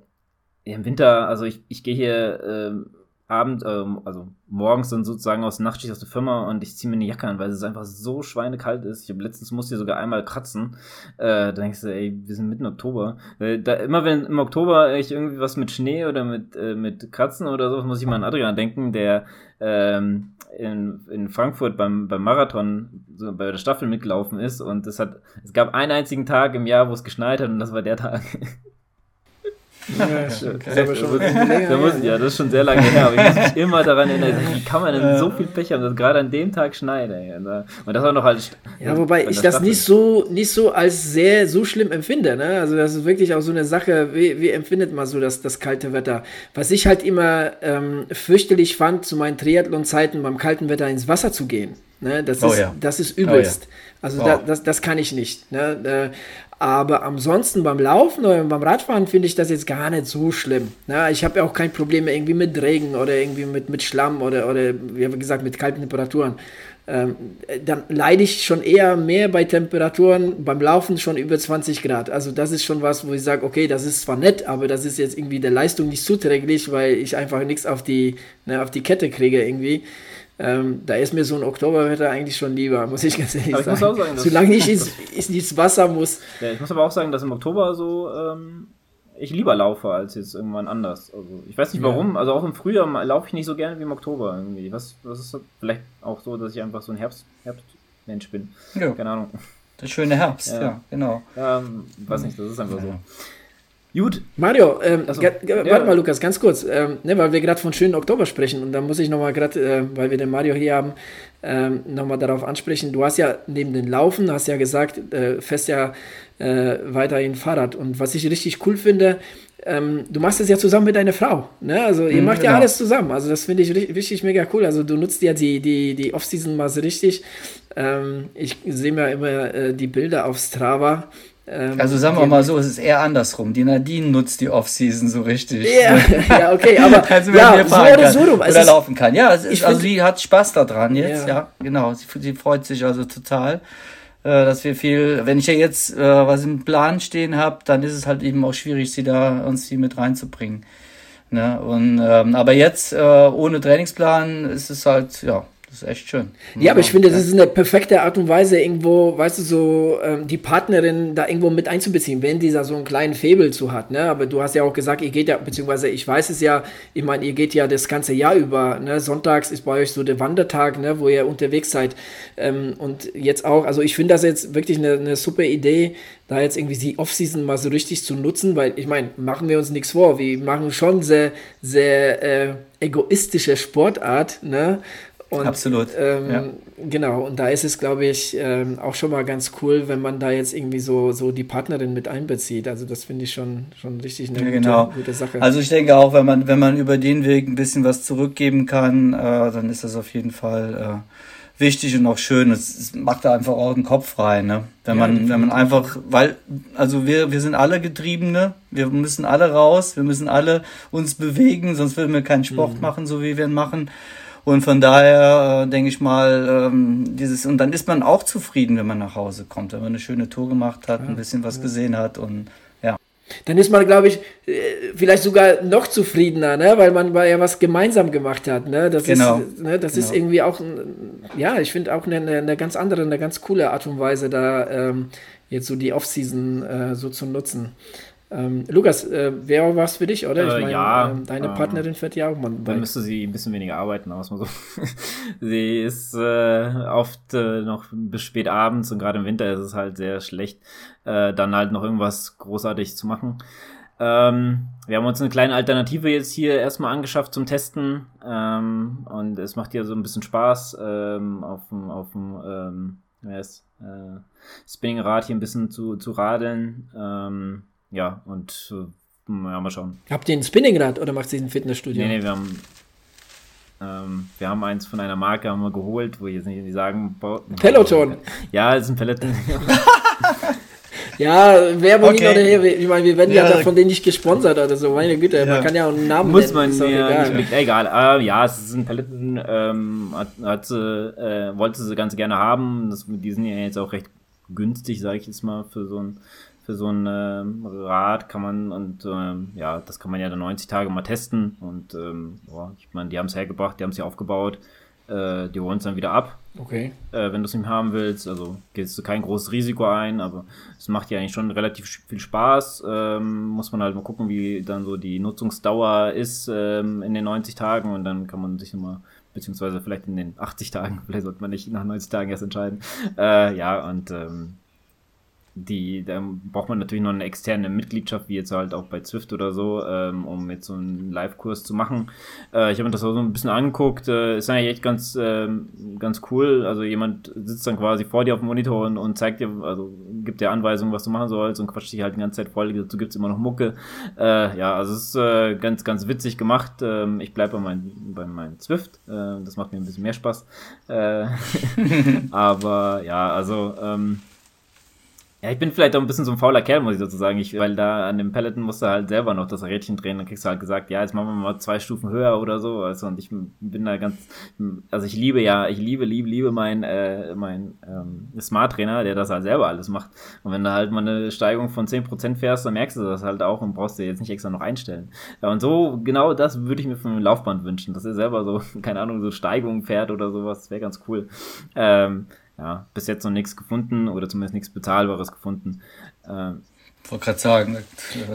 S1: im Winter, also ich, ich gehe hier ähm, Abend, ähm, also morgens dann sozusagen aus Nachtschicht aus der Firma und ich ziehe mir eine Jacke an, weil es einfach so schweinekalt ist. Ich habe letztens musste hier sogar einmal kratzen. Äh, da denkst du, ey, wir sind mitten Oktober. Äh, da, immer wenn im Oktober ich irgendwie was mit Schnee oder mit, äh, mit Kratzen oder so, muss ich mal an Adrian denken, der ähm, in, in Frankfurt beim, beim Marathon so bei der Staffel mitgelaufen ist und es hat, es gab einen einzigen Tag im Jahr, wo es geschneit hat und das war der Tag. <laughs> Ja, ja, das ist schon sehr lange her, aber ich muss mich immer daran erinnern, <laughs> wie kann man denn so viel Pech haben, dass gerade an dem Tag schneit, ey. Und das war noch als.
S3: Ja, wobei ich das nicht so, nicht so als sehr so schlimm empfinde, ne? Also, das ist wirklich auch so eine Sache, wie, wie empfindet man so das, das kalte Wetter? Was ich halt immer ähm, fürchterlich fand, zu meinen Triathlon-Zeiten beim kalten Wetter ins Wasser zu gehen. Ne? Das, oh, ist, ja. das ist übelst. Oh, ja. Also wow. da, das, das kann ich nicht. Ne? Aber ansonsten beim Laufen oder beim Radfahren finde ich das jetzt gar nicht so schlimm. Na, ich habe ja auch kein Problem irgendwie mit Regen oder irgendwie mit, mit Schlamm oder, oder wie gesagt mit kalten Temperaturen. Ähm, dann leide ich schon eher mehr bei Temperaturen beim Laufen schon über 20 Grad. Also das ist schon was, wo ich sage, okay, das ist zwar nett, aber das ist jetzt irgendwie der Leistung nicht zuträglich, weil ich einfach nichts auf ne, auf die Kette kriege irgendwie. Ähm, da ist mir so ein Oktoberwetter eigentlich schon lieber, muss ich ganz ehrlich aber sagen. sagen Solange ich ins, ins, Wasser muss.
S1: Ja, ich muss aber auch sagen, dass im Oktober so ähm, ich lieber laufe als jetzt irgendwann anders. Also ich weiß nicht warum, ja. also auch im Frühjahr laufe ich nicht so gerne wie im Oktober irgendwie. Was, was ist vielleicht auch so, dass ich einfach so ein Herbst, Herbstmensch bin. Ja. Keine Ahnung.
S2: Der schöne Herbst, ja, ja genau.
S1: Ja, weiß nicht, das ist einfach so.
S3: Gut. Mario, ähm, so, warte ja. mal, Lukas, ganz kurz, ähm, ne, weil wir gerade von schönen Oktober sprechen und da muss ich nochmal gerade, äh, weil wir den Mario hier haben, ähm, nochmal darauf ansprechen. Du hast ja neben den Laufen, hast ja gesagt, äh, fährst ja äh, weiterhin Fahrrad und was ich richtig cool finde, ähm, du machst es ja zusammen mit deiner Frau. Ne? Also ihr mhm, macht genau. ja alles zusammen. Also das finde ich richtig, richtig, mega cool. Also du nutzt ja die, die, die Off-Season mal so richtig. Ähm, ich sehe mir immer äh, die Bilder auf Strava
S2: ähm, also sagen wir mal so, es ist eher andersrum. Die Nadine nutzt die Off-Season so richtig.
S3: Ja, ja okay, aber <laughs> also wenn ja,
S2: so oder so rum. Oder laufen kann. Ja, ist, also sie hat Spaß daran jetzt, ja, ja genau. Sie, sie, freut sich also total, äh, dass wir viel, wenn ich ja jetzt äh, was im Plan stehen habe, dann ist es halt eben auch schwierig, sie da uns die mit reinzubringen. Ne? Und, ähm, aber jetzt äh, ohne Trainingsplan ist es halt, ja, ist echt schön.
S3: Ja, aber ich finde, das ist eine perfekte Art und Weise, irgendwo, weißt du, so ähm, die Partnerin da irgendwo mit einzubeziehen, wenn dieser so einen kleinen Faible zu hat. Ne? Aber du hast ja auch gesagt, ihr geht ja, beziehungsweise ich weiß es ja, ich meine, ihr geht ja das ganze Jahr über. Ne? Sonntags ist bei euch so der Wandertag, ne? wo ihr unterwegs seid. Ähm, und jetzt auch, also ich finde das jetzt wirklich eine, eine super Idee, da jetzt irgendwie die Offseason mal so richtig zu nutzen, weil ich meine, machen wir uns nichts vor, wir machen schon sehr, sehr äh, egoistische Sportart, ne?
S2: Und, Absolut.
S3: Ähm, ja. Genau, und da ist es, glaube ich, ähm, auch schon mal ganz cool, wenn man da jetzt irgendwie so, so die Partnerin mit einbezieht. Also das finde ich schon, schon richtig eine
S2: ja, gute, genau. gute, Sache. Also ich denke auch, wenn man, wenn man über den Weg ein bisschen was zurückgeben kann, äh, dann ist das auf jeden Fall äh, wichtig und auch schön. Es, es, macht da einfach auch den Kopf frei, ne? Wenn ja, man, wenn man einfach, weil, also wir, wir sind alle Getriebene, wir müssen alle raus, wir müssen alle uns bewegen, sonst würden wir keinen Sport mhm. machen, so wie wir ihn machen. Und von daher äh, denke ich mal, ähm, dieses, und dann ist man auch zufrieden, wenn man nach Hause kommt, wenn man eine schöne Tour gemacht hat, ja, ein bisschen was ja. gesehen hat und ja.
S3: Dann ist man, glaube ich, äh, vielleicht sogar noch zufriedener, ne? weil man ja was gemeinsam gemacht hat. Ne? Das, genau. ist, ne? das genau. ist irgendwie auch, ja, ich finde auch eine, eine ganz andere, eine ganz coole Art und Weise, da ähm, jetzt so die Off-Season äh, so zu nutzen. Ähm, Lukas, äh, wäre was für dich, oder?
S1: Ich
S3: äh, mein,
S1: ja.
S3: Ähm, deine Partnerin fährt ja auch
S1: mal. Dann müsste sie ein bisschen weniger arbeiten, aus mal so. <laughs> sie ist äh, oft äh, noch bis spät abends und gerade im Winter ist es halt sehr schlecht, äh, dann halt noch irgendwas großartig zu machen. Ähm, wir haben uns eine kleine Alternative jetzt hier erstmal angeschafft zum Testen ähm, und es macht ja so ein bisschen Spaß ähm, auf dem auf dem ähm, äh, Spinningrad hier ein bisschen zu, zu radeln. Ähm, ja, und äh, ja, mal schauen.
S3: Habt ihr ein Spinningrad oder macht ihr ein Fitnessstudio?
S1: Nee, nee, wir haben ähm, wir haben eins von einer Marke haben wir geholt, wo ich jetzt nicht sagen.
S3: Peloton.
S1: Ja, es ist ein Peloton. <laughs>
S3: Ja, Werbung okay. hin oder her. Ich meine, wir werden ja, ja von denen nicht gesponsert oder so. Meine Güte, ja. man kann ja auch einen Namen
S1: Muss nennen. man, ja, egal. egal. Äh, ja, es ist ein Paletten, ähm, hat, hat sie, äh, wollte sie ganz gerne haben. Das, die sind ja jetzt auch recht günstig, sage ich jetzt mal, für so ein für so ein äh, Rad kann man und ähm, ja, das kann man ja dann 90 Tage mal testen und ähm, boah, ich meine, die haben es hergebracht, die haben es ja aufgebaut, äh, die holen es dann wieder ab
S3: Okay.
S1: Äh, wenn du es nicht haben willst. Also gehst du kein großes Risiko ein, aber es macht ja eigentlich schon relativ viel Spaß. Ähm, muss man halt mal gucken, wie dann so die Nutzungsdauer ist ähm, in den 90 Tagen und dann kann man sich nochmal, beziehungsweise vielleicht in den 80 Tagen, <laughs> vielleicht sollte man nicht nach 90 Tagen erst entscheiden. Äh, ja, und ähm, die, da braucht man natürlich noch eine externe Mitgliedschaft, wie jetzt halt auch bei Zwift oder so, ähm, um jetzt so einen Live-Kurs zu machen. Äh, ich habe mir das auch so ein bisschen angeguckt, äh, ist eigentlich echt ganz, äh, ganz cool. Also jemand sitzt dann quasi vor dir auf dem Monitor und, und zeigt dir, also gibt dir Anweisungen, was du machen sollst und quatscht dich halt die ganze Zeit voll. Dazu gibt's immer noch Mucke. Äh, ja, also es ist äh, ganz, ganz witzig gemacht. Ähm, ich bleibe bei meinem bei mein Zwift. Äh, das macht mir ein bisschen mehr Spaß. Äh, <laughs> aber ja, also ähm, ja, ich bin vielleicht auch ein bisschen so ein fauler Kerl, muss ich dazu sagen. Ich, weil da an dem Peloton musst du halt selber noch das Rädchen drehen. Dann kriegst du halt gesagt, ja, jetzt machen wir mal zwei Stufen höher oder so. Also, und ich bin da ganz, also ich liebe ja, ich liebe, liebe, liebe mein, äh, mein ähm, Smart Trainer, der das halt selber alles macht. Und wenn du halt mal eine Steigung von 10% fährst, dann merkst du das halt auch und brauchst dir jetzt nicht extra noch einstellen. Ja, und so, genau das würde ich mir von einem Laufband wünschen, dass er selber so, <laughs> keine Ahnung, so Steigungen fährt oder sowas. Das wäre ganz cool. Ähm, ja, bis jetzt noch nichts gefunden oder zumindest nichts Bezahlbares gefunden.
S2: Ähm, wollte gerade sagen,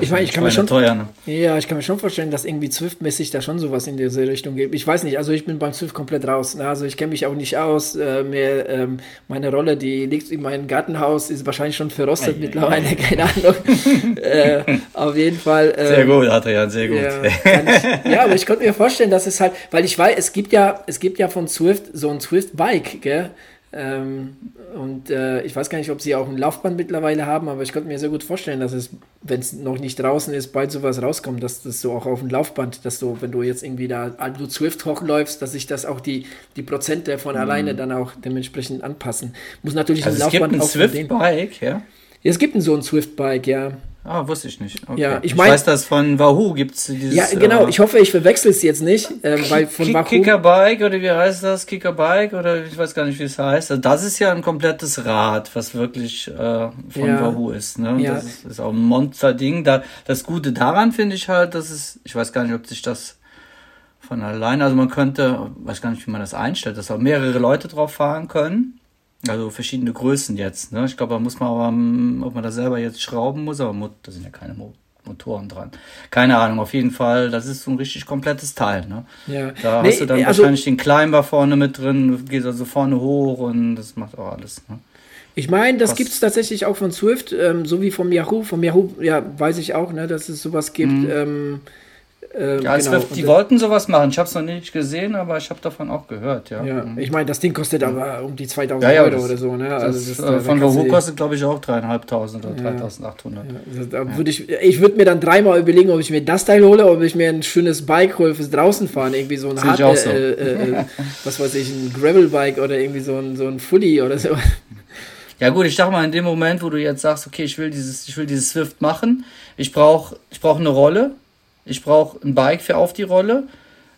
S3: ich meine, ich kann mir schon, teuer, ne? ja, ich kann mir schon vorstellen, dass irgendwie Zwift-mäßig da schon sowas in diese Richtung gibt. Ich weiß nicht, also ich bin beim Zwift komplett raus. Ne? Also ich kenne mich auch nicht aus. Äh, mehr, ähm, meine Rolle, die liegt in meinem Gartenhaus, ist wahrscheinlich schon verrostet ei, mittlerweile, ei, <laughs> keine Ahnung. äh, auf jeden Fall.
S2: Äh, <laughs> sehr gut, Adrian, sehr gut.
S3: Ja, ich, ja, aber ich konnte mir vorstellen, dass es halt, weil ich weiß, es gibt ja, es gibt ja von Zwift so ein Zwift-Bike, gell? Ähm, und äh, ich weiß gar nicht, ob sie auch ein Laufband mittlerweile haben, aber ich könnte mir sehr gut vorstellen, dass es, wenn es noch nicht draußen ist, bald sowas rauskommt, dass das so auch auf dem Laufband, dass du, wenn du jetzt irgendwie da du Swift hochläufst, dass sich das auch die, die Prozente von mhm. alleine dann auch dementsprechend anpassen. Muss natürlich
S2: also ein Laufband es gibt ein Swift-Bike, ja?
S3: Es gibt ein so ein Swift-Bike, ja.
S2: Ah, wusste ich nicht.
S3: Okay. Ja,
S2: ich, mein, ich weiß, dass von Wahoo gibt es
S3: dieses. Ja, genau. Äh, ich hoffe, ich verwechsel es jetzt nicht, äh, weil von
S2: Kick,
S3: Wahoo.
S2: Kickerbike oder wie heißt das? Kickerbike oder ich weiß gar nicht, wie es heißt. Also das ist ja ein komplettes Rad, was wirklich äh, von ja. Wahoo ist. Ne? Ja. Das ist, ist auch ein Monster-Ding. Da, das Gute daran finde ich halt, dass es, ich weiß gar nicht, ob sich das von alleine, also man könnte, weiß gar nicht, wie man das einstellt, dass auch mehrere Leute drauf fahren können. Also verschiedene Größen jetzt. Ne? Ich glaube, da muss man aber, ähm, ob man da selber jetzt schrauben muss, aber da sind ja keine Motoren dran. Keine Ahnung, auf jeden Fall, das ist so ein richtig komplettes Teil. Ne?
S3: Ja.
S2: Da nee, hast du dann also, wahrscheinlich den Climber vorne mit drin, gehst also vorne hoch und das macht auch alles. Ne?
S3: Ich meine, das gibt es tatsächlich auch von Swift, ähm, so wie vom Yahoo. Vom Yahoo, ja, weiß ich auch, ne, dass es sowas gibt. Mhm. Ähm,
S2: ähm, ja, genau. Wird, die wollten sowas machen. Ich habe es noch nicht gesehen, aber ich habe davon auch gehört. Ja,
S3: ja mhm. ich meine, das Ding kostet aber um die 2000 ja, ja, Euro das, oder so. Ne?
S2: Also das, das, äh, von Wahoo kostet, glaube ich, auch 3.500 oder 3.800.
S3: Ja, würd ich ich würde mir dann dreimal überlegen, ob ich mir das Teil hole, oder ob ich mir ein schönes Bike hole fürs draußen fahren. Irgendwie so ein
S2: Hard, so.
S3: Äh, äh, äh, <laughs> was weiß ich, ein Gravel-Bike oder irgendwie so ein, so ein Fully oder so.
S2: Ja gut, ich dachte mal in dem Moment, wo du jetzt sagst, okay, ich will dieses, ich will dieses Swift machen, ich brauche ich brauch eine Rolle, ich brauche ein Bike für auf die Rolle.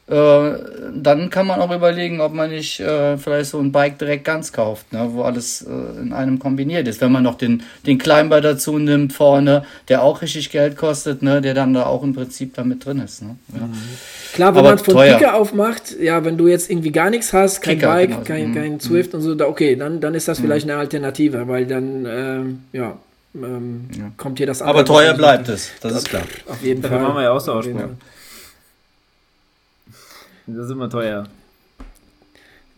S2: Äh, dann kann man auch überlegen, ob man nicht äh, vielleicht so ein Bike direkt ganz kauft, ne, wo alles äh, in einem kombiniert ist. Wenn man noch den, den Climber dazu nimmt vorne, der auch richtig Geld kostet, ne, der dann da auch im Prinzip da mit drin ist. Ne? Ja. Mhm.
S3: Klar, wenn man von teuer. Kicker aufmacht, ja, wenn du jetzt irgendwie gar nichts hast, kein Kicker, Bike, genau. kein, mhm. kein Swift mhm. und so, da, okay, dann, dann ist das mhm. vielleicht eine Alternative, weil dann, ähm, ja, ähm, ja. kommt hier das
S2: Aber teuer bleibt es, das, ist klar.
S1: Auf jeden Fall. Da machen wir ja auch so aussprechen. Das ist immer teuer.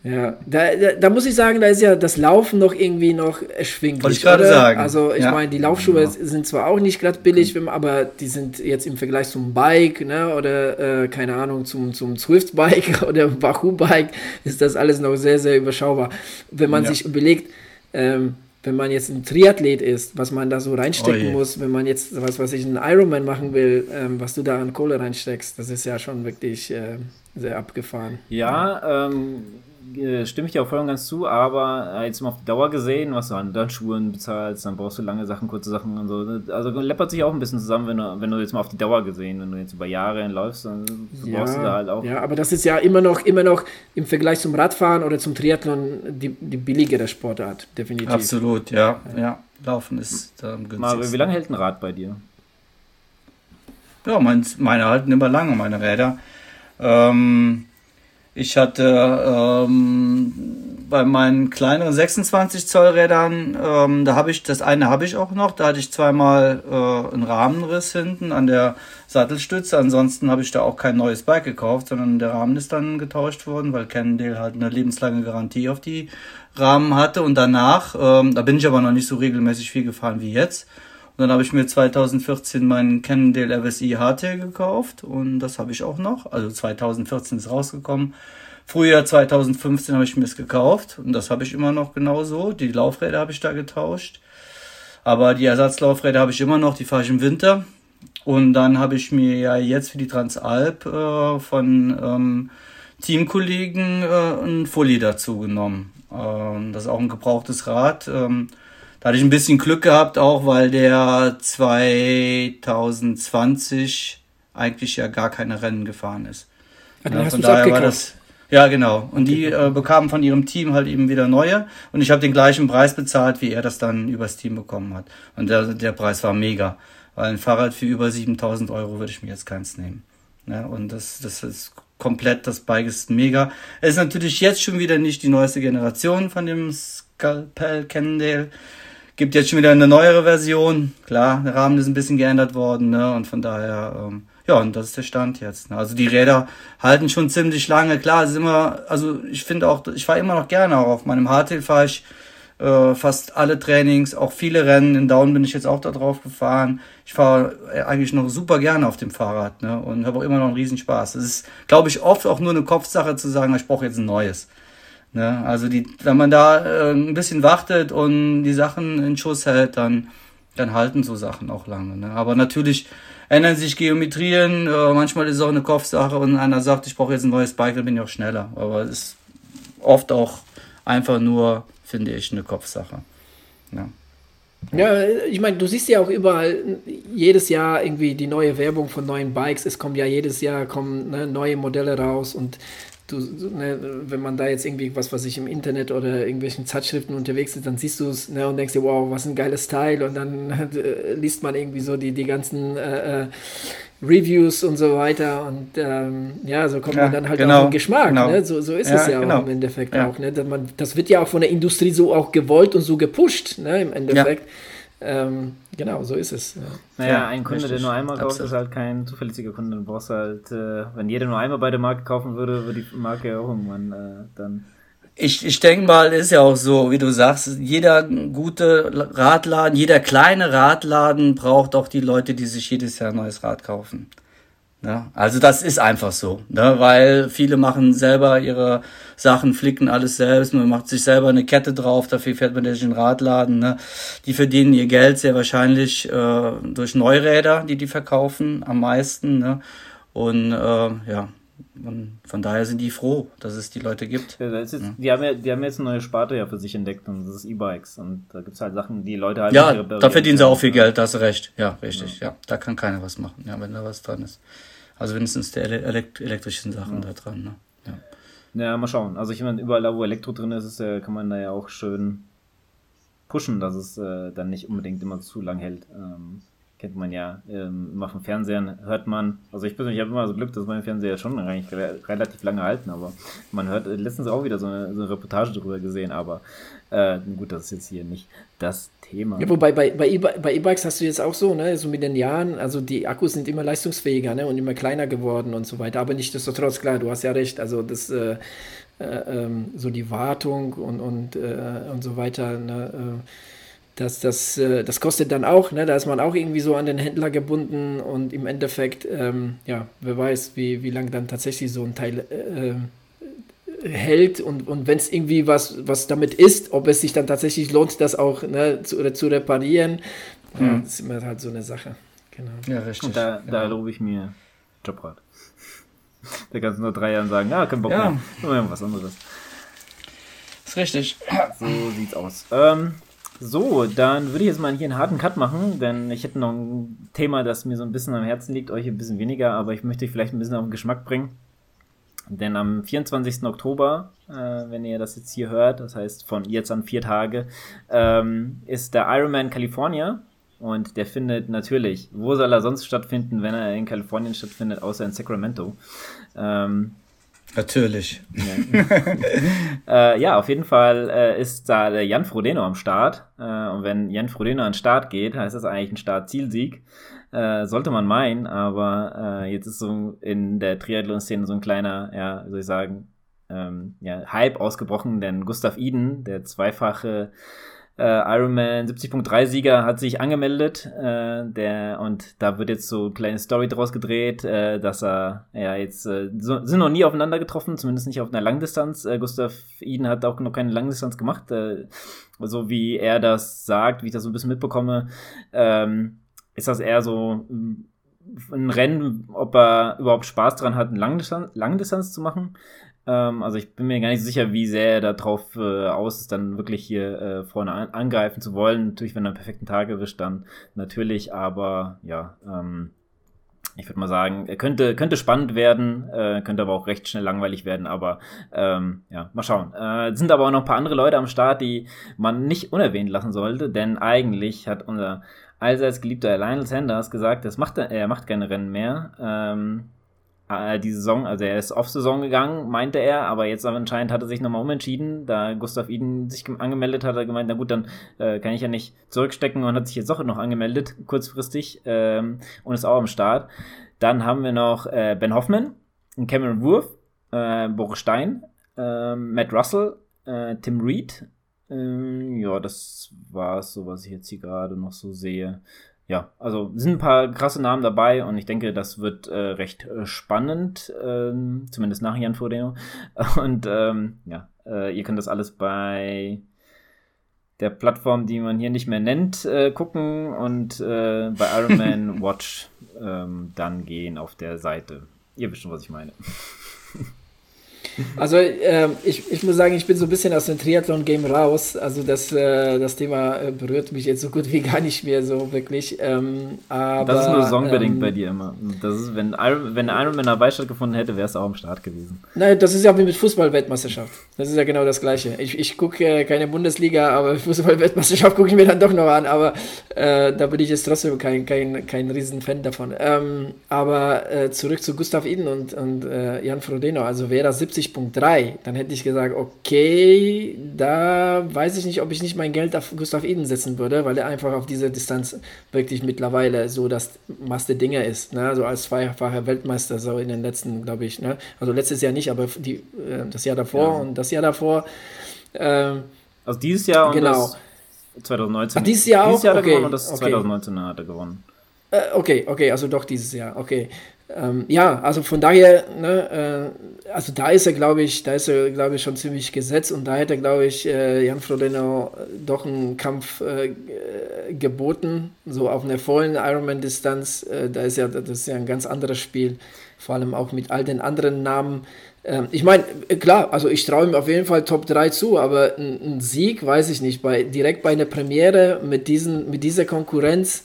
S3: Ja, da, da, da, muss ich sagen, da ist ja das Laufen noch irgendwie noch erschwinglich.
S2: Wollte ich gerade sagen.
S3: Also ich ja. meine, die Laufschuhe ja. sind zwar auch nicht gerade billig, aber die sind jetzt im Vergleich zum Bike, ne, oder äh, keine Ahnung, zum, zum Swift-Bike <laughs> oder Wahoo-Bike ist das alles noch sehr, sehr überschaubar. Wenn man ja. sich überlegt, ähm, wenn man jetzt ein Triathlet ist, was man da so reinstecken oh muss, wenn man jetzt, was weiß ich, einen Ironman machen will, ähm, was du da an Kohle reinsteckst, das ist ja schon wirklich äh, sehr abgefahren.
S1: Ja, ähm, äh, stimme ich dir auch voll und ganz zu, aber äh, jetzt mal auf die Dauer gesehen, was du an dann Schuhen bezahlst, dann brauchst du lange Sachen, kurze Sachen und so. Also läppert sich auch ein bisschen zusammen, wenn du, wenn du jetzt mal auf die Dauer gesehen, wenn du jetzt über Jahre hinläufst, dann
S3: ja, brauchst du da halt auch. Ja, aber das ist ja immer noch, immer noch im Vergleich zum Radfahren oder zum Triathlon die, die billigere Sportart, definitiv.
S2: Absolut, ja. ja. Laufen ist da
S1: am günstigsten. wie lange hält ein Rad bei dir?
S2: Ja, mein, meine halten immer lange, meine Räder. Ähm, ich hatte ähm, bei meinen kleineren 26 Zoll Rädern, ähm, da habe ich, das eine habe ich auch noch, da hatte ich zweimal äh, einen Rahmenriss hinten an der Sattelstütze. Ansonsten habe ich da auch kein neues Bike gekauft, sondern der Rahmen ist dann getauscht worden, weil Cannondale halt eine lebenslange Garantie auf die Rahmen hatte. Und danach, ähm, da bin ich aber noch nicht so regelmäßig viel gefahren wie jetzt. Und dann habe ich mir 2014 meinen Cannondale RSI HT gekauft und das habe ich auch noch. Also 2014 ist rausgekommen. Frühjahr 2015 habe ich mir es gekauft und das habe ich immer noch genauso. Die Laufräder habe ich da getauscht. Aber die Ersatzlaufräder habe ich immer noch, die fahre ich im Winter. Und dann habe ich mir ja jetzt für die Transalp äh, von ähm, Teamkollegen äh, ein Fully dazu genommen. Ähm, das ist auch ein gebrauchtes Rad. Ähm, da hatte ich ein bisschen Glück gehabt, auch weil der 2020 eigentlich ja gar keine Rennen gefahren ist.
S3: Ja, ja, von daher war das.
S2: Ja, genau. Und die äh, bekamen von ihrem Team halt eben wieder neue. Und ich habe den gleichen Preis bezahlt, wie er das dann übers Team bekommen hat. Und der, der Preis war mega. Weil ein Fahrrad für über 7000 Euro würde ich mir jetzt keins nehmen. Ja, und das, das ist komplett, das Bike ist mega. Es ist natürlich jetzt schon wieder nicht die neueste Generation von dem Scalpel Cannondale. Gibt jetzt schon wieder eine neuere Version. Klar, der Rahmen ist ein bisschen geändert worden, ne? Und von daher, ähm, ja, und das ist der Stand jetzt. Ne? Also die Räder halten schon ziemlich lange. Klar, es ist immer, also ich finde auch, ich fahre immer noch gerne auch auf meinem Hardtail fahre ich äh, fast alle Trainings, auch viele Rennen. In Down bin ich jetzt auch da drauf gefahren. Ich fahre eigentlich noch super gerne auf dem Fahrrad, ne? Und habe auch immer noch einen riesen Spaß. Es ist, glaube ich, oft auch nur eine Kopfsache zu sagen, ich brauche jetzt ein neues. Ne? Also die, wenn man da äh, ein bisschen wartet und die Sachen in Schuss hält, dann, dann halten so Sachen auch lange. Ne? Aber natürlich ändern sich Geometrien, äh, manchmal ist es auch eine Kopfsache und einer sagt, ich brauche jetzt ein neues Bike, dann bin ich auch schneller. Aber es ist oft auch einfach nur, finde ich, eine Kopfsache. Ja.
S3: Ja, ich meine, du siehst ja auch überall jedes Jahr irgendwie die neue Werbung von neuen Bikes. Es kommen ja jedes Jahr kommen ne, neue Modelle raus und du, ne, wenn man da jetzt irgendwie was, was ich im Internet oder irgendwelchen Zeitschriften unterwegs ist, dann siehst du es ne, und denkst dir, wow, was ein geiles Teil und dann äh, liest man irgendwie so die, die ganzen äh, äh, Reviews und so weiter und ähm, ja, so kommt ja, man dann halt genau, auf den Geschmack, genau. ne? so, so ist ja, es ja genau. auch im Endeffekt ja. auch, ne? man, das wird ja auch von der Industrie so auch gewollt und so gepusht, ne, im Endeffekt. Ähm, genau, so ist es. Ja.
S1: Naja, ja, ein Kunde, der nur einmal kauft, ist halt kein zuverlässiger Kunde. Du brauchst halt, äh, wenn jeder nur einmal bei der Marke kaufen würde, würde die Marke ja auch irgendwann äh, dann.
S2: Ich, ich denke mal, ist ja auch so, wie du sagst, jeder gute Radladen, jeder kleine Radladen braucht auch die Leute, die sich jedes Jahr ein neues Rad kaufen. Ja, also das ist einfach so, ne? weil viele machen selber ihre Sachen, flicken alles selbst, man macht sich selber eine Kette drauf, dafür fährt man durch den Radladen. Ne? Die verdienen ihr Geld sehr wahrscheinlich äh, durch Neuräder, die die verkaufen, am meisten. Ne? Und äh, ja, und von daher sind die froh, dass es die Leute gibt.
S1: Ja, jetzt, ja. Die, haben ja, die haben jetzt eine neue Sparte ja für sich entdeckt und das ist E-Bikes. Und da gibt es halt Sachen, die Leute halt.
S2: Ja, da verdienen sie auch viel Geld, da hast du recht. Ja, richtig. Ja. ja. da kann keiner was machen, ja, wenn da was dran ist. Also wenigstens die elekt elektrischen Sachen ja. da dran. Ne?
S1: Ja. ja, mal schauen. Also ich meine, überall da, wo Elektro drin ist, ist äh, kann man da ja auch schön pushen, dass es äh, dann nicht unbedingt immer zu lang hält. Ähm, kennt man ja ähm, immer vom Fernsehen, hört man, also ich persönlich habe immer so Glück, dass mein Fernseher schon eigentlich re relativ lange halten, aber man hört äh, letztens auch wieder so eine, so eine Reportage darüber gesehen, aber äh, gut, das ist jetzt hier nicht das Thema.
S3: Ja, wobei bei, E-Bikes hast du jetzt auch so, ne, so mit den Jahren, also die Akkus sind immer leistungsfähiger ne, und immer kleiner geworden und so weiter, aber nichtsdestotrotz, klar, du hast ja recht, also das, äh, äh, ähm, so die Wartung und, und, äh, und so weiter, ne, äh, das, das, äh, das kostet dann auch, ne? da ist man auch irgendwie so an den Händler gebunden und im Endeffekt, ähm, ja, wer weiß, wie, wie lange dann tatsächlich so ein Teil äh, hält und, und wenn es irgendwie was, was damit ist, ob es sich dann tatsächlich lohnt, das auch ne, zu, oder zu reparieren, mhm. ja, das ist immer halt so eine Sache.
S1: Genau. Ja, richtig. Und da, da lobe ich mir Jobrat. <laughs> Der kannst nur drei Jahren sagen, ja, kein Bock ja. mehr, nur was anderes.
S2: Das ist richtig.
S1: So sieht's aus. Ähm, so, dann würde ich jetzt mal hier einen harten Cut machen, denn ich hätte noch ein Thema, das mir so ein bisschen am Herzen liegt, euch ein bisschen weniger, aber ich möchte euch vielleicht ein bisschen auf den Geschmack bringen. Denn am 24. Oktober, äh, wenn ihr das jetzt hier hört, das heißt von jetzt an vier Tage, ähm, ist der Ironman California. Und der findet natürlich, wo soll er sonst stattfinden, wenn er in Kalifornien stattfindet, außer in Sacramento. Ähm,
S2: Natürlich.
S1: Ja, <laughs> äh, ja auf jeden Fall äh, ist da der Jan Frodeno am Start. Äh, und wenn Jan Frodeno an den Start geht, heißt das eigentlich ein Start-Zielsieg. Äh, sollte man meinen, aber äh, jetzt ist so in der Triathlon-Szene so ein kleiner, ja, soll ich sagen, ähm, ja, Hype ausgebrochen, denn Gustav Iden, der zweifache äh, Ironman 70.3 Sieger hat sich angemeldet, äh, der und da wird jetzt so eine kleine Story draus gedreht, äh, dass er ja jetzt äh, so, sind noch nie aufeinander getroffen, zumindest nicht auf einer Langdistanz. Äh, Gustav Iden hat auch noch keine Langdistanz gemacht, äh, so wie er das sagt, wie ich das so ein bisschen mitbekomme, ähm, ist das eher so ein Rennen, ob er überhaupt Spaß dran hat, eine Langdistanz, Langdistanz zu machen. Ähm, also ich bin mir gar nicht sicher, wie sehr er darauf äh, aus ist, dann wirklich hier äh, vorne an angreifen zu wollen. Natürlich, wenn er einen perfekten Tag erwischt, dann natürlich, aber ja, ähm, ich würde mal sagen, er könnte, könnte spannend werden, äh, könnte aber auch recht schnell langweilig werden, aber ähm, ja, mal schauen. Äh, sind aber auch noch ein paar andere Leute am Start, die man nicht unerwähnt lassen sollte, denn eigentlich hat unser allseits geliebter Lionel Sanders gesagt, das macht er, er macht keine Rennen mehr. Ähm, äh, die Saison, also er ist off Saison gegangen, meinte er, aber jetzt anscheinend hat er sich nochmal umentschieden, da Gustav Iden sich angemeldet hat, hat er gemeint, na gut, dann äh, kann ich ja nicht zurückstecken und hat sich jetzt doch noch angemeldet, kurzfristig, ähm, und ist auch am Start. Dann haben wir noch äh, Ben Hoffman, Cameron Wurf, äh, Boris Stein, äh, Matt Russell, äh, Tim Reed, äh, ja, das war es so, was ich jetzt hier gerade noch so sehe ja, also sind ein paar krasse Namen dabei und ich denke, das wird äh, recht äh, spannend, äh, zumindest nach Jan Frodeno. <laughs> Und ähm, ja, äh, ihr könnt das alles bei der Plattform, die man hier nicht mehr nennt, äh, gucken und äh, bei Ironman <laughs> Watch ähm, dann gehen auf der Seite. Ihr wisst schon, was ich meine.
S3: Also äh, ich, ich muss sagen, ich bin so ein bisschen aus dem Triathlon-Game raus. Also das, äh, das Thema äh, berührt mich jetzt so gut wie gar nicht mehr so wirklich. Ähm, aber,
S1: das ist nur saisonbedingt ähm, bei dir immer. Das ist, wenn, wenn Ironman dabei stattgefunden hätte, wäre es auch am Start gewesen.
S3: Nein, das ist ja wie mit Fußball-Weltmeisterschaft. Das ist ja genau das Gleiche. Ich, ich gucke äh, keine Bundesliga, aber <laughs> Fußball-Weltmeisterschaft gucke ich mir dann doch noch an. Aber äh, da bin ich jetzt trotzdem kein, kein, kein Riesenfan davon. Ähm, aber äh, zurück zu Gustav Iden und, und Jan Frodeno. Also wer da 70 50.3, dann hätte ich gesagt, okay, da weiß ich nicht, ob ich nicht mein Geld auf Gustav Eden setzen würde, weil er einfach auf dieser Distanz wirklich mittlerweile so das Master Dinger ist, ne? so als zweifacher Weltmeister, so in den letzten, glaube ich, ne? also letztes Jahr nicht, aber die, äh, das Jahr davor ja. und das Jahr davor.
S1: Ähm, also dieses Jahr und genau. das 2019.
S3: Ach, dieses Jahr
S1: dieses
S3: auch?
S1: Jahr okay. gewonnen und das okay. 2019 hat er gewonnen.
S3: Äh, okay, okay, also doch dieses Jahr, okay. Ähm, ja, also von daher, ne, äh, also da ist er, glaube ich, da ist er, glaube ich, schon ziemlich gesetzt und da hätte, glaube ich, äh, Jan Frodeno doch einen Kampf äh, geboten, so auf einer vollen Ironman-Distanz. Äh, da ist ja, das ist ja ein ganz anderes Spiel, vor allem auch mit all den anderen Namen. Ähm, ich meine, klar, also ich traue ihm auf jeden Fall Top 3 zu, aber ein, ein Sieg, weiß ich nicht, bei, direkt bei einer Premiere mit, diesen, mit dieser Konkurrenz,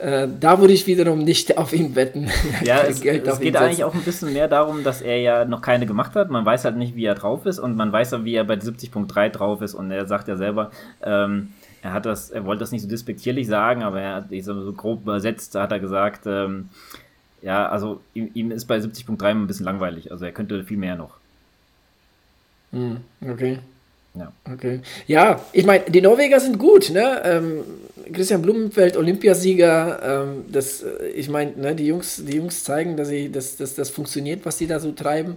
S3: äh, da würde ich wiederum nicht <laughs> auf ihn wetten. <laughs>
S1: Ja, es, es geht eigentlich auch ein bisschen mehr darum, dass er ja noch keine gemacht hat. Man weiß halt nicht, wie er drauf ist und man weiß ja, wie er bei 70.3 drauf ist und er sagt ja selber, ähm, er hat das, er wollte das nicht so despektierlich sagen, aber er hat so, so grob übersetzt, da hat er gesagt, ähm, ja, also ihm, ihm ist bei 70.3 ein bisschen langweilig, also er könnte viel mehr noch.
S3: Hm, okay. Ja. Okay. Ja, ich meine, die Norweger sind gut, ne? Ähm, Christian Blumenfeld, Olympiasieger, ähm, das, äh, ich meine, ne, die Jungs, die Jungs zeigen, dass sie, dass, dass das funktioniert, was sie da so treiben.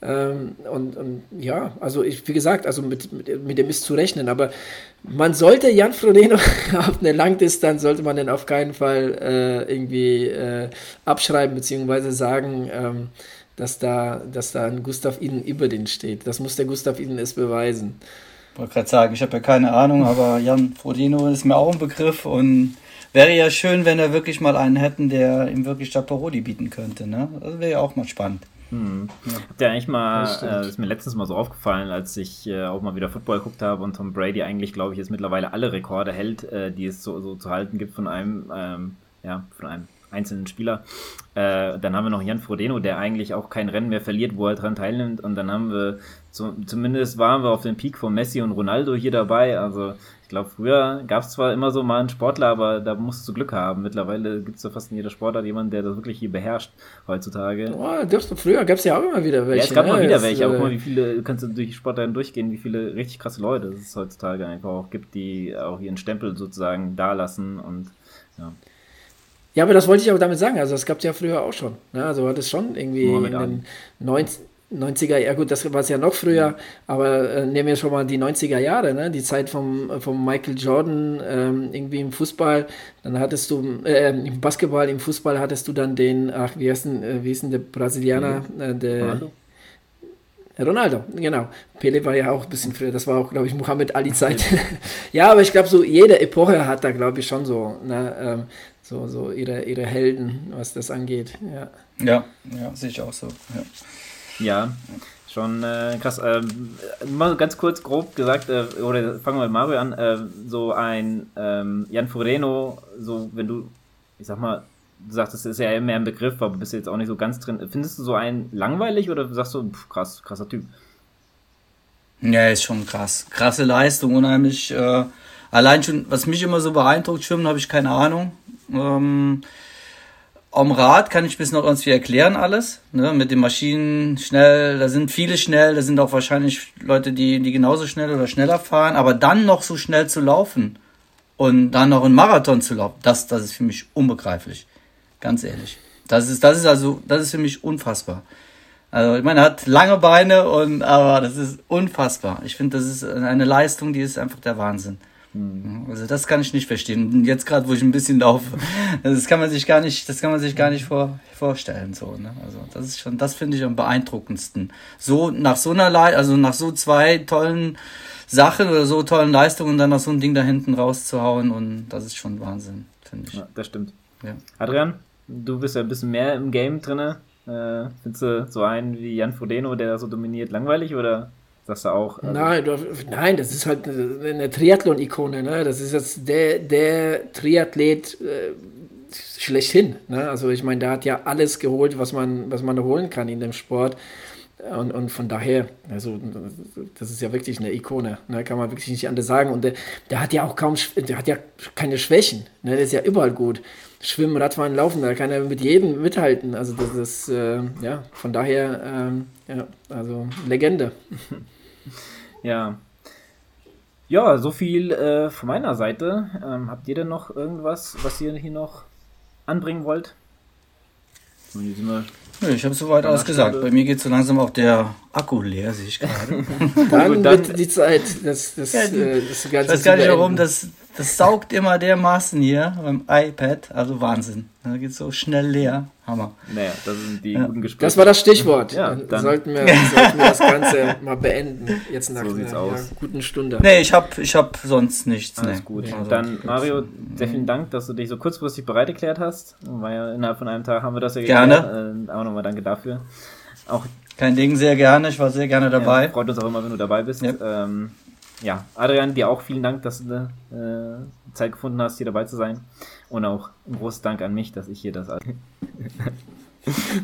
S3: Ähm, und, und, ja, also ich, wie gesagt, also mit, mit, mit, dem ist zu rechnen, aber man sollte Jan Frodeno <laughs> auf eine Langdistanz sollte man den auf keinen Fall äh, irgendwie äh, abschreiben, beziehungsweise sagen, ähm, dass da, dass da ein Gustav Iden über den steht. Das muss der Gustav Iden es beweisen.
S2: Ich wollte gerade sagen, ich habe ja keine Ahnung, aber Jan Frodeno ist mir auch ein Begriff und wäre ja schön, wenn er wirklich mal einen hätten, der ihm wirklich Parodi bieten könnte. Ne? Das wäre ja auch mal spannend.
S1: Hm. Ja. Habt ihr eigentlich mal, das, äh, ist mir letztens mal so aufgefallen, als ich äh, auch mal wieder Football geguckt habe und Tom Brady eigentlich, glaube ich, jetzt mittlerweile alle Rekorde hält, äh, die es so, so zu halten gibt von einem, ähm, ja, von einem einzelnen Spieler. Äh, dann haben wir noch Jan Frodeno, der eigentlich auch kein Rennen mehr verliert, wo er dran teilnimmt. Und dann haben wir, so, zumindest waren wir auf dem Peak von Messi und Ronaldo hier dabei. Also ich glaube, früher gab es zwar immer so mal einen Sportler, aber da musst du Glück haben. Mittlerweile gibt es ja fast in jeder Sportart jemanden, der das wirklich hier beherscht heutzutage.
S3: Oh, das, früher gab es ja auch immer wieder welche. Ja,
S1: es gab ne? mal wieder welche, aber guck mal, wie viele, kannst du durch die Sportarten durchgehen, wie viele richtig krasse Leute es heutzutage einfach auch gibt, die auch ihren Stempel sozusagen da lassen und ja.
S3: Ja, aber das wollte ich auch damit sagen. Also, das gab es ja früher auch schon. Ne? Also, hat es schon irgendwie Mohammed in den 90, 90er, ja gut, das war es ja noch früher, aber äh, nehmen wir schon mal die 90er Jahre, ne? die Zeit vom, vom Michael Jordan ähm, irgendwie im Fußball, dann hattest du, äh, im Basketball, im Fußball hattest du dann den, ach, wie heißt denn, äh, wie ist denn der Brasilianer, äh, der Ronaldo? Ronaldo, genau. Pele war ja auch ein bisschen früher, das war auch, glaube ich, Muhammad Ali Zeit. <laughs> ja, aber ich glaube, so jede Epoche hat da, glaube ich, schon so, ne, ähm, so, so ihre, ihre Helden, was das angeht. Ja,
S2: ja, ja sehe ich auch so.
S1: Ja, ja schon äh, krass. Ähm, mal ganz kurz grob gesagt, äh, oder fangen wir mit Mario an, äh, so ein ähm, Jan Fureno, so wenn du, ich sag mal, du sagst, das ist ja mehr ein Begriff, aber bist jetzt auch nicht so ganz drin. Findest du so einen langweilig oder sagst du, pff, krass, krasser Typ?
S2: Ja, ist schon krass. Krasse Leistung, unheimlich. Äh, allein schon, was mich immer so beeindruckt, Schwimmen habe ich keine Ahnung. Ähm, am Rad kann ich bis noch ganz viel erklären alles. Ne? Mit den Maschinen schnell, da sind viele schnell, da sind auch wahrscheinlich Leute, die, die genauso schnell oder schneller fahren, aber dann noch so schnell zu laufen und dann noch einen Marathon zu laufen, das, das ist für mich unbegreiflich. Ganz ehrlich. Das ist, das ist also, das ist für mich unfassbar. Also, ich meine, er hat lange Beine und, aber das ist unfassbar. Ich finde, das ist eine Leistung, die ist einfach der Wahnsinn. Mhm. Also das kann ich nicht verstehen. Und jetzt gerade, wo ich ein bisschen laufe, das kann man sich gar nicht, das kann man sich gar nicht vor, vorstellen. So, ne? Also das ist schon, das finde ich am beeindruckendsten. So nach so einer Le also nach so zwei tollen Sachen oder so tollen Leistungen dann noch so ein Ding da hinten rauszuhauen und das ist schon Wahnsinn, finde ich.
S1: Ja, das stimmt. Ja. Adrian, du bist ja ein bisschen mehr im Game drinne. Äh, findest du so einen wie Jan Frodeno, der so dominiert, langweilig oder Sagst du auch?
S3: Also nein, du, nein, das ist halt eine Triathlon-Ikone. Ne? Das ist jetzt der, der Triathlet äh, schlechthin. Ne? Also ich meine, der hat ja alles geholt, was man, was man holen kann in dem Sport. Und, und von daher, also das ist ja wirklich eine Ikone, ne? kann man wirklich nicht anders sagen. Und der, der hat ja auch kaum, der hat ja keine Schwächen, ne? der ist ja überall gut. Schwimmen, Radfahren, Laufen, da kann er mit jedem mithalten. Also das ist, äh, ja, von daher, ähm, ja, also Legende. <laughs>
S1: Ja. Ja, so viel äh, von meiner Seite. Ähm, habt ihr denn noch irgendwas, was ihr hier noch anbringen wollt?
S2: So, hier sind wir ich habe soweit alles gesagt. Bei mir geht so langsam auch der Akku leer, sehe ich gerade. <laughs>
S3: dann, dann wird die Zeit, das, das, ja, die,
S2: äh, das Ganze Ich weiß gar nicht warum, das, das saugt immer dermaßen hier beim iPad. Also Wahnsinn. Da geht so schnell leer. Hammer.
S1: Naja, das sind die ja. guten Gespräche.
S3: Das war das Stichwort. Ja, dann sollten, wir, <laughs> sollten wir das Ganze mal beenden. Jetzt nach so einer ja, guten Stunde.
S2: Nee, ich habe ich hab sonst nichts.
S1: Alles nee. gut. Also, dann, Mario, sehr vielen Dank, dass du dich so kurzfristig bereit erklärt hast. War ja innerhalb von einem Tag haben wir das ja
S2: geklärt. Gerne.
S1: Äh, auch nochmal danke dafür.
S2: Auch Kein Ding, sehr gerne. Ich war sehr gerne dabei. Ja,
S1: freut uns auch immer, wenn du dabei bist. Ja, ähm, ja. Adrian, dir auch vielen Dank, dass du äh, Zeit gefunden hast, hier dabei zu sein. Und auch ein großes Dank an mich, dass ich hier das. <laughs>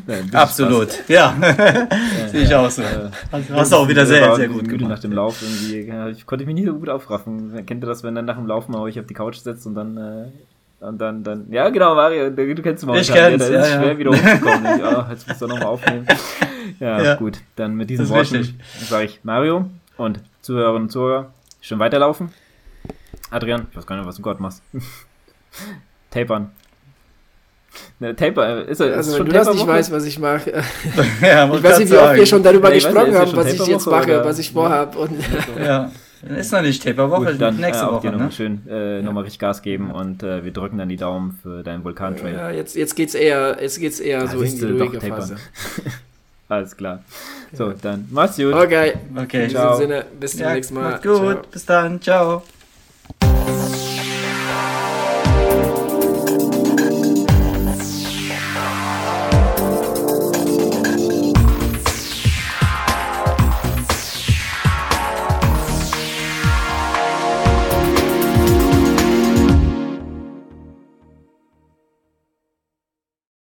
S2: Nein, Absolut, Spaß. ja. <laughs> Sehe ich auch so. Äh, hast, hast du auch wieder sehr, sehr gut gemacht.
S1: Nach dem Lauf irgendwie, ja, ich konnte mich nie so gut aufraffen. Kennt ihr das, wenn dann nach dem Laufen mal euch auf die Couch setzt und dann äh, und dann, dann, ja genau, Mario, du kennst es
S2: mal. Ich kenn's,
S1: ja, da ist ja, schwer ja. wieder hochzukommen. <laughs> ja, jetzt musst du nochmal aufnehmen. Ja, ja, gut, dann mit diesen Worten sage ich Mario und Zuhörerinnen und Zuhörer, schön weiterlaufen. Adrian, ich weiß gar nicht, was du Gott machst. Tapern.
S3: Ne, Taper, ist er also, wenn du das nicht weißt, was ich mache. <laughs> <laughs> ja, ich weiß nicht, wie oft wir schon darüber nee, gesprochen nicht, haben, was ich jetzt mache, oder? was ich vorhabe. <laughs>
S2: Ja. Ist noch nicht Taperwoche, Gut,
S1: dann nächste äh, Woche. Dir ne? schön äh, ja. nochmal richtig Gas geben und äh, wir drücken dann die Daumen für deinen Vulkantrail.
S3: Ja, jetzt, jetzt geht's eher, jetzt geht's eher ja, so in die ruhige Phase.
S1: Alles klar. So, dann mach's gut.
S3: Okay. Okay. In diesem Sinne, bis zum nächsten Mal.
S2: Gut, ciao. bis dann. Ciao.